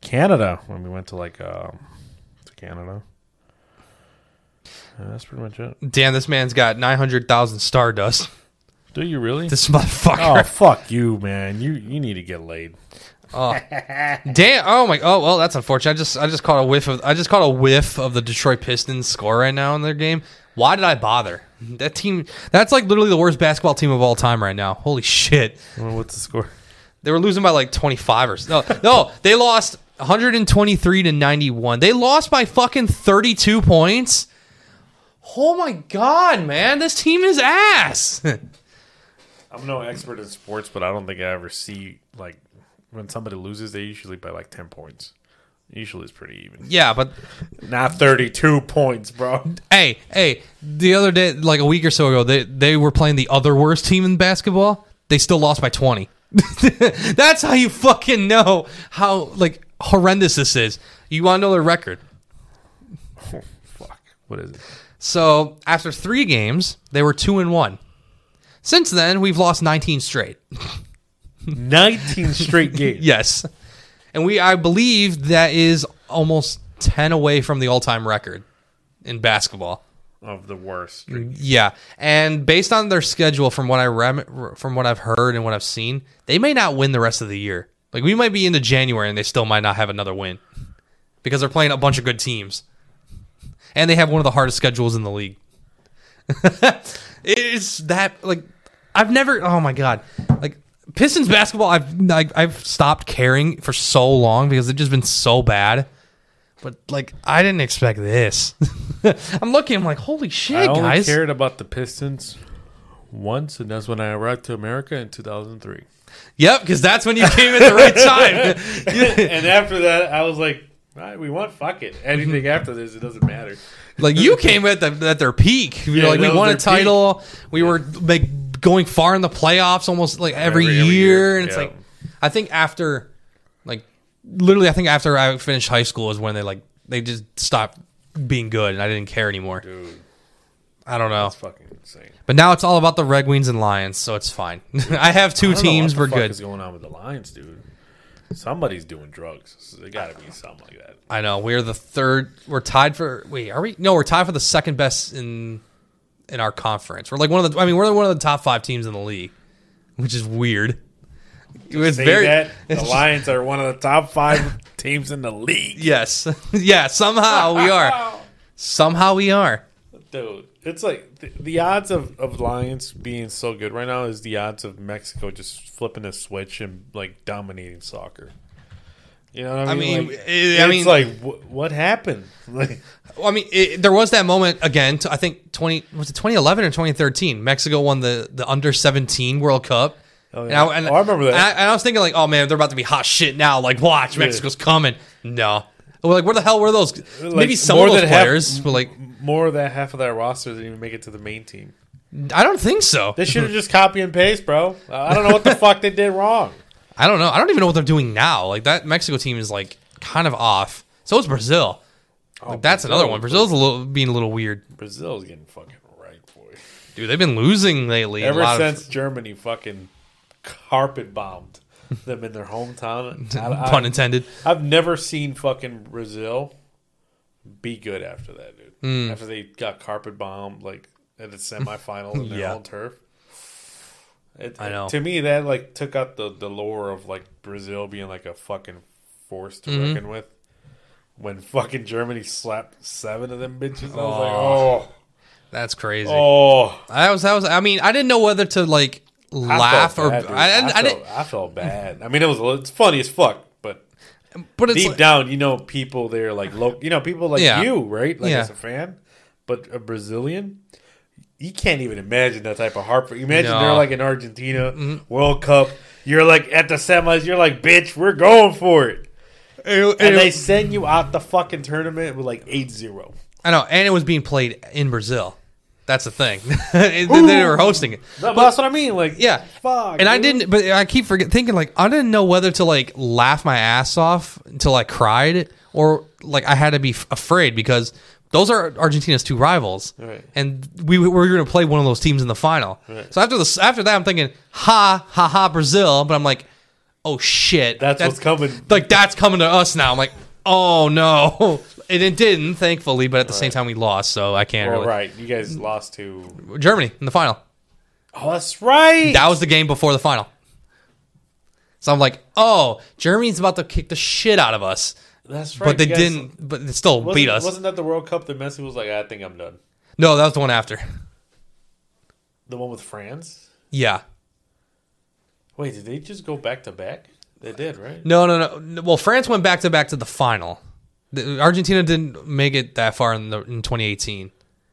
Canada. When we went to like uh, to Canada. Uh, that's pretty much it. Damn, this man's got nine hundred thousand Stardust. Do you really? This motherfucker. Oh motherfucker. fuck you, man! You you need to get laid. Oh, damn. Oh my. Oh well, that's unfortunate. I just I just caught a whiff of I just caught a whiff of the Detroit Pistons score right now in their game. Why did I bother? That team. That's like literally the worst basketball team of all time right now. Holy shit. Well, What's the score? They were losing by like 25 or no, no, they lost 123 to 91. They lost by fucking 32 points. Oh my god, man, this team is ass. I'm no expert in sports, but I don't think I ever see like when somebody loses, they usually by like ten points. Usually, it's pretty even. yeah, but Not 32 points, bro. hey, hey, the other day, like a week or so ago, they they were playing the other worst team in basketball. They still lost by 20. That's how you fucking know how like horrendous this is. You want to know their record? Oh, fuck. What is it? So after three games, they were two and one. Since then, we've lost 19 straight. 19 straight games. Yes, and we I believe that is almost 10 away from the all-time record in basketball. Of the worst. Mm, yeah, and based on their schedule, from what I rem- from what I've heard and what I've seen, they may not win the rest of the year. Like we might be into January and they still might not have another win because they're playing a bunch of good teams, and they have one of the hardest schedules in the league. it's that like I've never. Oh my god, like Pistons basketball. I've like, I've stopped caring for so long because it's just been so bad. But like I didn't expect this. I'm looking. I'm like, holy shit, I only guys! cared about the Pistons once, and that's when I arrived to America in 2003. Yep, because that's when you came at the right time. and after that, I was like, all right, we won. Fuck it. Anything after this, it doesn't matter. like you came at the at their peak. You Yeah, know, like we won a title. We were like going far in the playoffs almost like every, Every- year. year, And it's like I think after like literally I think after I finished high school is when they like they just stopped being good and I didn't care anymore. Dude, I don't know. that's fucking insane. But now it's all about the Red Wings and Lions, so it's fine. I have two I teams, what we're the fuck good. What's going on with the Lions, dude? Somebody's doing drugs. So there got to be something like that. I know. We're the third we're tied for wait, are we no, we're tied for the second best in in our conference. We're like one of the I mean, we're one of the top five teams in the league. Which is weird. It's very that the it's just- Lions are one of the top five teams in the league, Yes. yeah, somehow we are. Somehow we are. dude. It's like the, the odds of, of Lions being so good right now is the odds of Mexico just flipping a switch and like dominating soccer. You know what I I mean? mean, like, it- I it's mean- like wh- what happened? Like, Well, I mean, it, there was that moment again. t- I think twenty was it twenty eleven or twenty thirteen. Mexico won the the under seventeen World Cup, Oh, And yeah. I, and, Oh, I remember that. And I, and I was thinking like, oh man, they're about to be hot shit now. Like, watch, Mexico's coming. No, We're like, where the hell were those? Maybe some of those than half- players, but like, More than half of that roster didn't even make it to the main team. I don't think so. They should have just copy and paste, bro. I don't know what the fuck they did wrong. I don't know. I don't even know what they're doing now. Like that Mexico team is like kind of off. So is Brazil. Like, that's Oh, Brazil- another one. Brazil's a little being a little weird, Brazil's getting fucking right, boy. dude. They've been losing lately. A Ever since of, Germany fucking carpet bombed them in their hometown, I, pun intended. I've never seen fucking Brazil be good after that, dude. Hmm. After they got carpet bombed, like at the semifinal in their Yeah. own turf. It, I know. To me, that like took out the the lore of like Brazil being like a fucking force to Mm-hmm. reckon with. When fucking Germany slapped seven of them bitches, I was like, Oh. oh, That's crazy. oh. I was, I was. I mean, I didn't know whether to like I laugh or bad. I, I, I felt, didn't. I felt bad. I mean, it was it's funny as fuck, but But it's deep like- down, you know, people there like local, you know, people like Yeah. you, right? Like Yeah. as a fan, but a Brazilian, you can't even imagine that type of heart. Imagine No. Mm-hmm. they're like in Argentina World Cup. You're like at the semis. You're like, bitch, we're going for it. it- And it- they send you out the fucking tournament with like 8-0. I know, and it was being played in Brazil. That's the thing. they, they were hosting it. But that's what I mean. Like, Yeah. fuck. And I didn't, but I keep forget, thinking like I didn't know whether to like laugh my ass off until I cried or like I had to be f- afraid because those are Argentina's two rivals, Right. and we, we were going to play one of those teams in the final. So after this, after that, I'm thinking, ha ha ha, Brazil, but I'm like, oh shit, That's, what's coming. like that's coming to us now. I'm like, oh no, and it didn't, thankfully, but at the same time we lost, so I can't Well, really. right. You guys lost to. Germany in the final. Oh, that's right. That was the game before the final. So I'm like, oh, Germany's about to kick the shit out of us, That's right. but they guys- didn't. But they still beat us. Wasn't that the World Cup that Messi was like, I think I'm done? No, that was the one after. The one with France? Yeah. Wait, did they just go back to back? They did, right? No, no, no. Well, France went back to back to the final. The, Argentina didn't make it that far in the in 2018.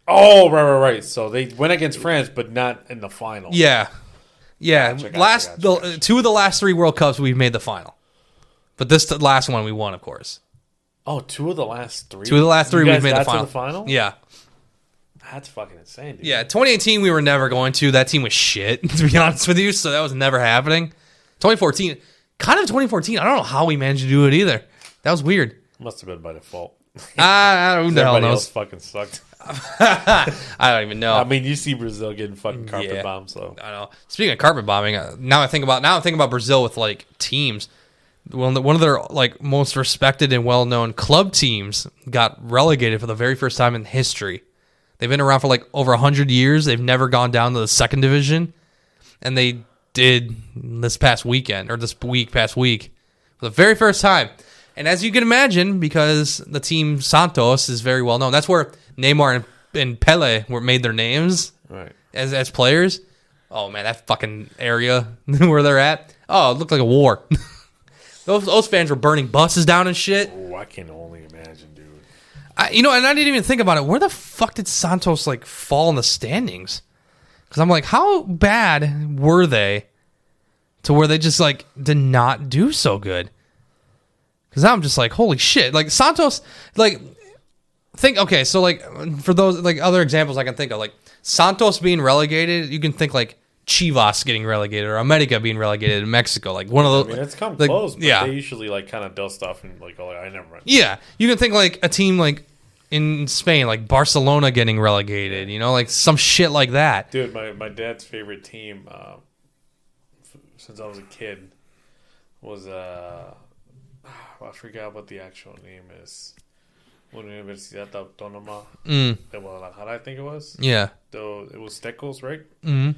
Oh, right, right, right. So they went against France, but not in the final. Yeah, yeah. Gotcha, gotcha, last gotcha, the two of the last three World Cups we've made the final, but this the last one we won, of course. Oh, two of the last three. Two of the last three You we've guys made the got to final. the final. Yeah, that's fucking insane. Dude. yeah. 2018 we were never going to. That team was shit, to be honest with you. So that was never happening. 2014, kind of 2014. I don't know how we managed to do it either. That was weird. must have been by default. I, I don't, who the hell Everybody else knows? fucking sucked. I don't even know. I mean, you see Brazil getting fucking carpet Yeah. bombed. So I know. Speaking of carpet bombing, uh, now I think about now I'm thinking about Brazil with like teams. One of, one of their like most respected and well known club teams got relegated for the very first time in history. They've been around for like over hundred years. They've never gone down to the second division, and they did this past weekend or this week past week for the very first time. And as you can imagine, because the team Santos is very well known, that's where Neymar and, and Pele were made their names right. as as players. Oh man, that fucking area where they're at. Oh, it looked like a war. those those fans were burning buses down and shit. Oh, I can only imagine, dude. I, you know, and I didn't even think about it. Where the fuck did Santos like fall in the standings? Because I'm like, how bad were they to where they just like did not do so good? Because I'm just like, holy shit! Like Santos, like think okay, so like for those like other examples I can think of, like Santos being relegated, you can think like Chivas getting relegated or America being relegated in Mexico, like one of I those. mean, it's come like, close, but yeah, they usually like kind of dust off and like, oh, I never run. yeah, you can think like a team like in Spain, like Barcelona getting relegated, you know, like some shit like that. Dude, my, my dad's favorite team uh, f- since I was a kid was uh, I forgot what the actual name is. Universidad Autónoma Mm, de Guadalajara, I think it was. yeah. Though it was Stecos, right? Mm.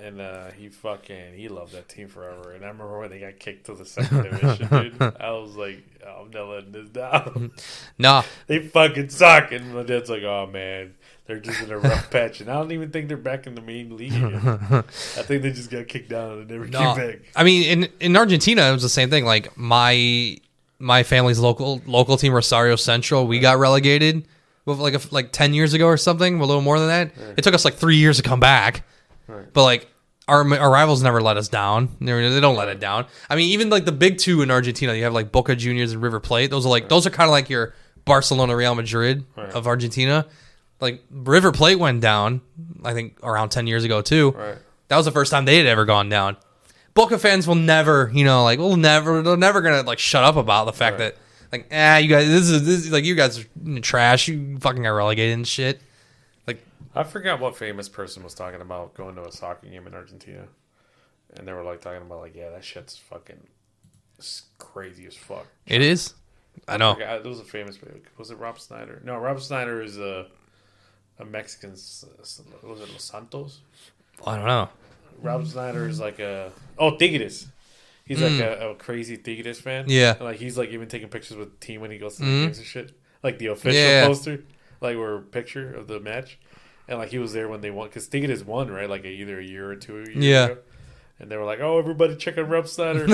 And uh, he fucking he loved that team forever. And I remember when they got kicked to the second division, dude. I was like, oh, I'm not letting this down. Nah, they fucking suck. And my dad's like, oh man, they're just in a rough patch. And I don't even think they're back in the main league. I think they just got kicked down and never no. came back. I mean, in in Argentina, it was the same thing. Like my my family's local local team, Rosario Central, we got relegated like a, like ten years ago or something, a little more than that. It took us like three years to come back. Right. But like our our rivals never let us down. They they don't let it down. I mean, even like the big two in Argentina, you have like Boca Juniors and River Plate. Those are like those are kind of like your Barcelona, Real Madrid of Argentina. Like River Plate went down, I think around ten years ago too. Right. That was the first time they had ever gone down. Boca fans will never, you know, like will never, they're never gonna like shut up about the fact that, like, ah, you guys, this is, this is like you guys are trash. You fucking got relegated and shit. I forgot what famous person was talking about going to a soccer game in Argentina, and they were like talking about like, yeah, that shit's fucking crazy as fuck. it is. I know. I- there was a famous. Was it Rob Schneider? No, Rob Schneider is a a Mexican. Was it Los Santos? I don't know. Rob Schneider is like a oh Tigres. He's like a, a crazy Tigres fan. Hmm. Yeah. And, like he's like even taking pictures with the team when he goes to the games and shit. Like the official Yeah. poster, like or picture of the match, and like he was there when they won because Tigres won right, like a, either a year or two years Yeah. ago. And they were like, "Oh, everybody check on Rob Schneider.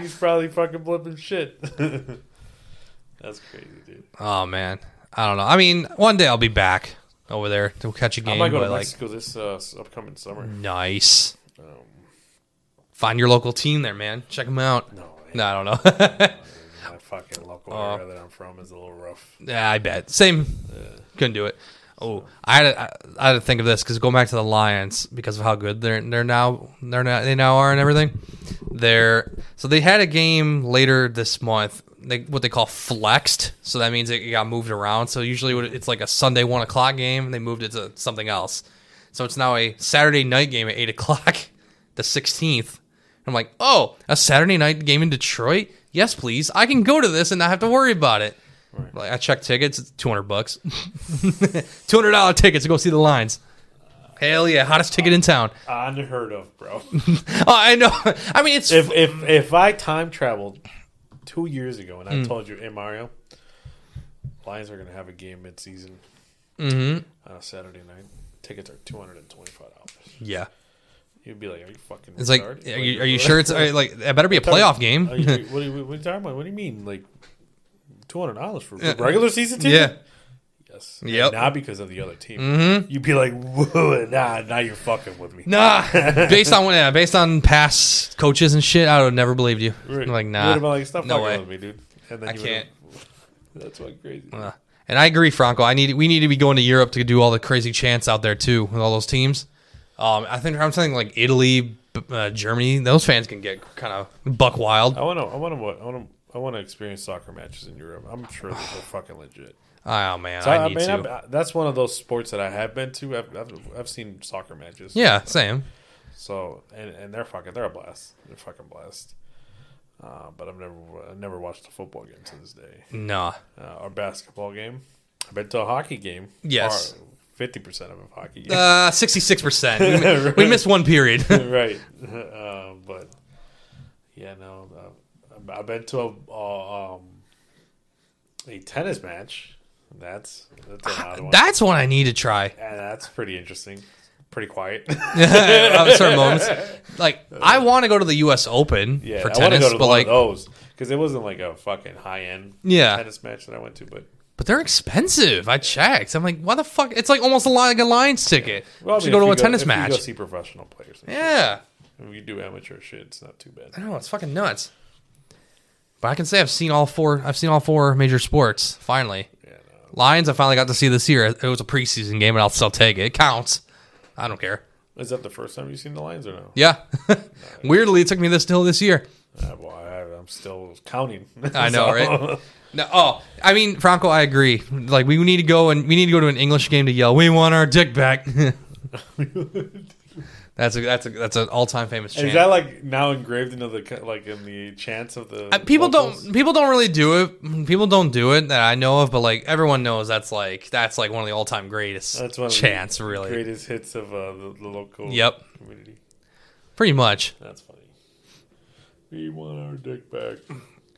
He's probably fucking blipping shit." That's crazy, dude. Oh man, I don't know. I mean, one day I'll be back over there to catch a game. I might go to like, Mexico this uh, upcoming summer. nice. Um, Find your local team there, man. Check them out. no, No, I don't know. my fucking local Oh. area that I'm from is a little rough. Yeah, I bet. Same. Couldn't do it. Oh, I had to, I had to think of this because going back to the Lions because of how good they're they're now they're now they now are and everything. They're so they had a game later this month. They what they call flexed, so that means it got moved around. So usually it's like a Sunday one o'clock game, and they moved it to something else. So it's now a Saturday night game at eight o'clock, the sixteenth. I'm like, oh, a Saturday night game in Detroit? Yes, please. I can go to this and not have to worry about it. Like I checked tickets, it's two hundred bucks, two hundred dollar tickets to go see the lines. Hell yeah, hottest ticket in town. Unheard of, bro. Oh, I know. I mean, it's if if if I time traveled two years ago and I Hmm. told you, hey Mario, Lions are gonna have a game mid season Mhm. on a Saturday night. Tickets are two hundred and twenty five dollars. yeah. You'd be like, "Are you fucking?" It's like, retarded? are you, are you sure it's are you- like it better be a playoff game? Are you, what, are you, what are you talking about? What do you mean, like two hundred dollars for regular season ticket? yeah. Yes. Yep. Not because of the other team. Mm-hmm. You'd be like, Whoa, nah, now you're fucking with me. Nah, based on yeah, based on past coaches and shit, I would have never believed you. Right. I'm like, You nah, would've been like, stop no fucking way. with me, dude. And then I you would've- can't. That's fucking crazy. Uh, and I agree, Franco. I need we need to be going to Europe to do all the crazy chants out there too with all those teams. Um, I think I'm saying like Italy, b- uh, Germany. Those fans can get kind of buck wild. I want to. I want to. I want to. I want to experience soccer matches in Europe. I'm sure they're fucking legit. Oh man, So, I I, need mean, to. I've- that's one of those sports that I have been to. I've, I've, I've seen soccer matches. yeah, same. So and, and they're fucking. They're a blast. They're fucking blast. Uh, but I've never I've never watched a football game to this day. Nah. Uh, or basketball game. I've been to a hockey game. Yes. Fifty percent of a hockey game. Uh, sixty-six percent. We, mi- we missed one period. right. Uh, but yeah, no. I've been to a uh, um, a tennis match. That's that's odd one. That's one I need to try. and that's pretty interesting. Pretty quiet. Certain moments, like I want to go to the U.S. Open yeah, for I tennis, go to but like, those because it wasn't like a fucking high end Yeah. tennis match that I went to. But but they're expensive. I checked. I'm like, why the fuck? It's like almost a li- like a Lions ticket. well, I should mean, go to a you tennis match. You go see professional players. and shit. yeah. If you do amateur shit, it's not too bad. I know it's fucking nuts. But I can say I've seen all four. I've seen all four major sports. Finally, Yeah, no. Lions. I finally got to see this year. It was a preseason game, and I'll still take it. It counts. I don't care. Is that the first time you've seen the Lions or no? Yeah. Weirdly, it took me this till this year. Uh, well, I, I'm still counting. I know, So- right? No, oh, I mean, Franco, I agree. Like, we need to go and we need to go to an English game to yell, "We want our dick back." that's a that's a that's an all time famous chant. Is that like now engraved into the like in the chants of the Uh, people locals? don't people don't really do it. People don't do it that I know of, but like everyone knows that's like that's like one of the all time greatest That's one of chants. the Really, greatest hits of uh, the, the local Yep. community. pretty much. That's funny. We want our dick back.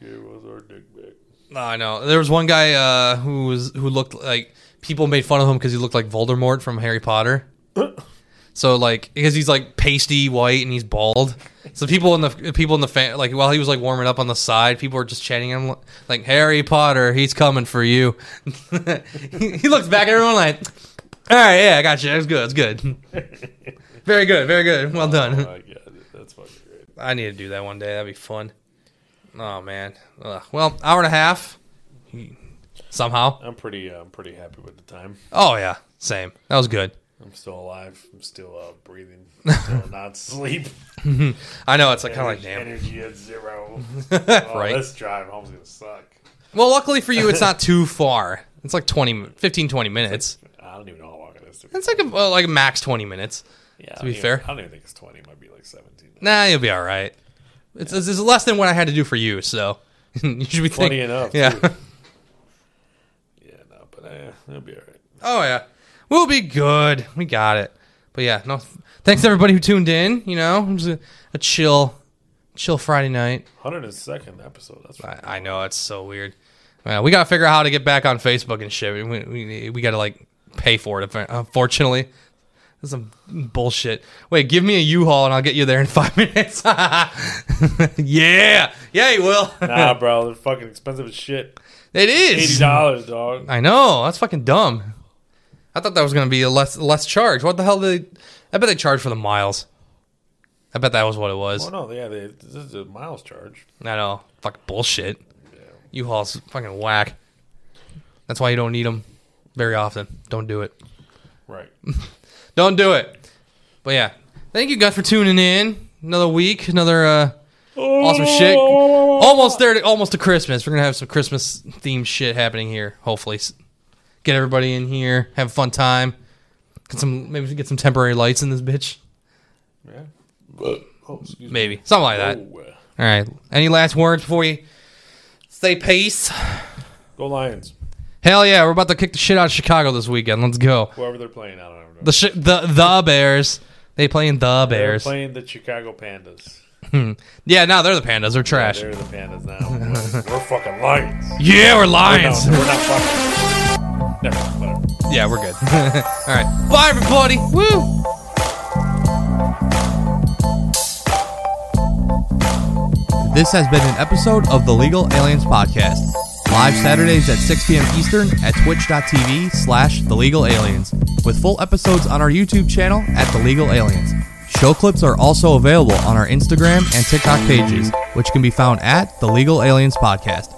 Give us our dick back. I know. There was one guy uh, who was who looked like people made fun of him because he looked like Voldemort from Harry Potter. so like because he's like pasty white and he's bald. So people in the people in the fan like while he was like warming up on the side, people were just chanting him like Harry Potter, he's coming for you. he, looks back at everyone like, all right, yeah, I got you. It's good. It's good. Very good, very good. Well done. Oh that's fucking great. I need to do that one day. That'd be fun. Oh man. Ugh. Well, hour and a half. Somehow. I'm pretty. Uh, I'm pretty happy with the time. Oh yeah, same. That was good. I'm still alive. I'm still uh, breathing. Still not sleep. I know it's like kind of like damn. energy at zero. oh, Right. This drive home's gonna suck. Well, luckily for you, it's not too far. It's like 20, 15, 20 minutes. I don't even know how long it is. To be It's like a well, like max twenty minutes. yeah, to be even- fair. I don't even think it's 20. It might be like 17. Nah, you'll be all right. It's, it's, it's less than what I had to do for you, so you should be Funny thinking. enough. Yeah. too. yeah, no, but uh, it'll be all right. Oh yeah, we'll be good. We got it. But yeah, no. Thanks everybody who tuned in. You know, it was a, a chill, chill Friday night. 102nd episode. That's I, I know it's so weird. Well, we got to figure out how to get back on Facebook and shit. We we, we got to like pay for it. Unfortunately, that's some bullshit. Wait, give me a U-Haul and I'll get you there in five minutes. yeah, yeah, you will. nah, bro. They're fucking expensive as shit. It is eighty dollars, dog. I know. That's fucking dumb. I thought that was gonna be a less less charge. What the hell did they? I bet they charge for the miles. I bet that was what it was. Oh no, yeah, they, this is a miles charge. I know. Fucking bullshit. U-Haul's fucking whack. That's why you don't need them very often. Don't do it. Right. Don't do it. But yeah, thank you guys for tuning in. Another week, another uh, awesome shit. Almost there, to, almost to Christmas. We're gonna have some Christmas themed shit happening here. Hopefully, get everybody in here, have a fun time. Get some, maybe get some temporary lights in this bitch. Yeah. Oh, excuse me. Maybe something like that. Oh, uh, All right. Any last words before you say peace? go Lions. Hell yeah, we're about to kick the shit out of Chicago this weekend. Let's go. Whoever they're playing, I don't know. The sh- the the Bears. They playing the Bears. They're playing the Chicago Pandas. Yeah, now they're the Pandas. They're trash. They're the Pandas now. we're fucking Lions. Yeah, we're No, Lions. we're not fucking. Never. Whatever. yeah, we're good. All right. Bye, everybody. Woo. This has been an episode of the Legal Aliens Podcast. Live Saturdays at 6 p.m. Eastern at twitch.tv slash the legal aliens, with full episodes on our YouTube channel at the legal aliens. Show clips are also available on our Instagram and TikTok pages, which can be found at the Legal Aliens Podcast.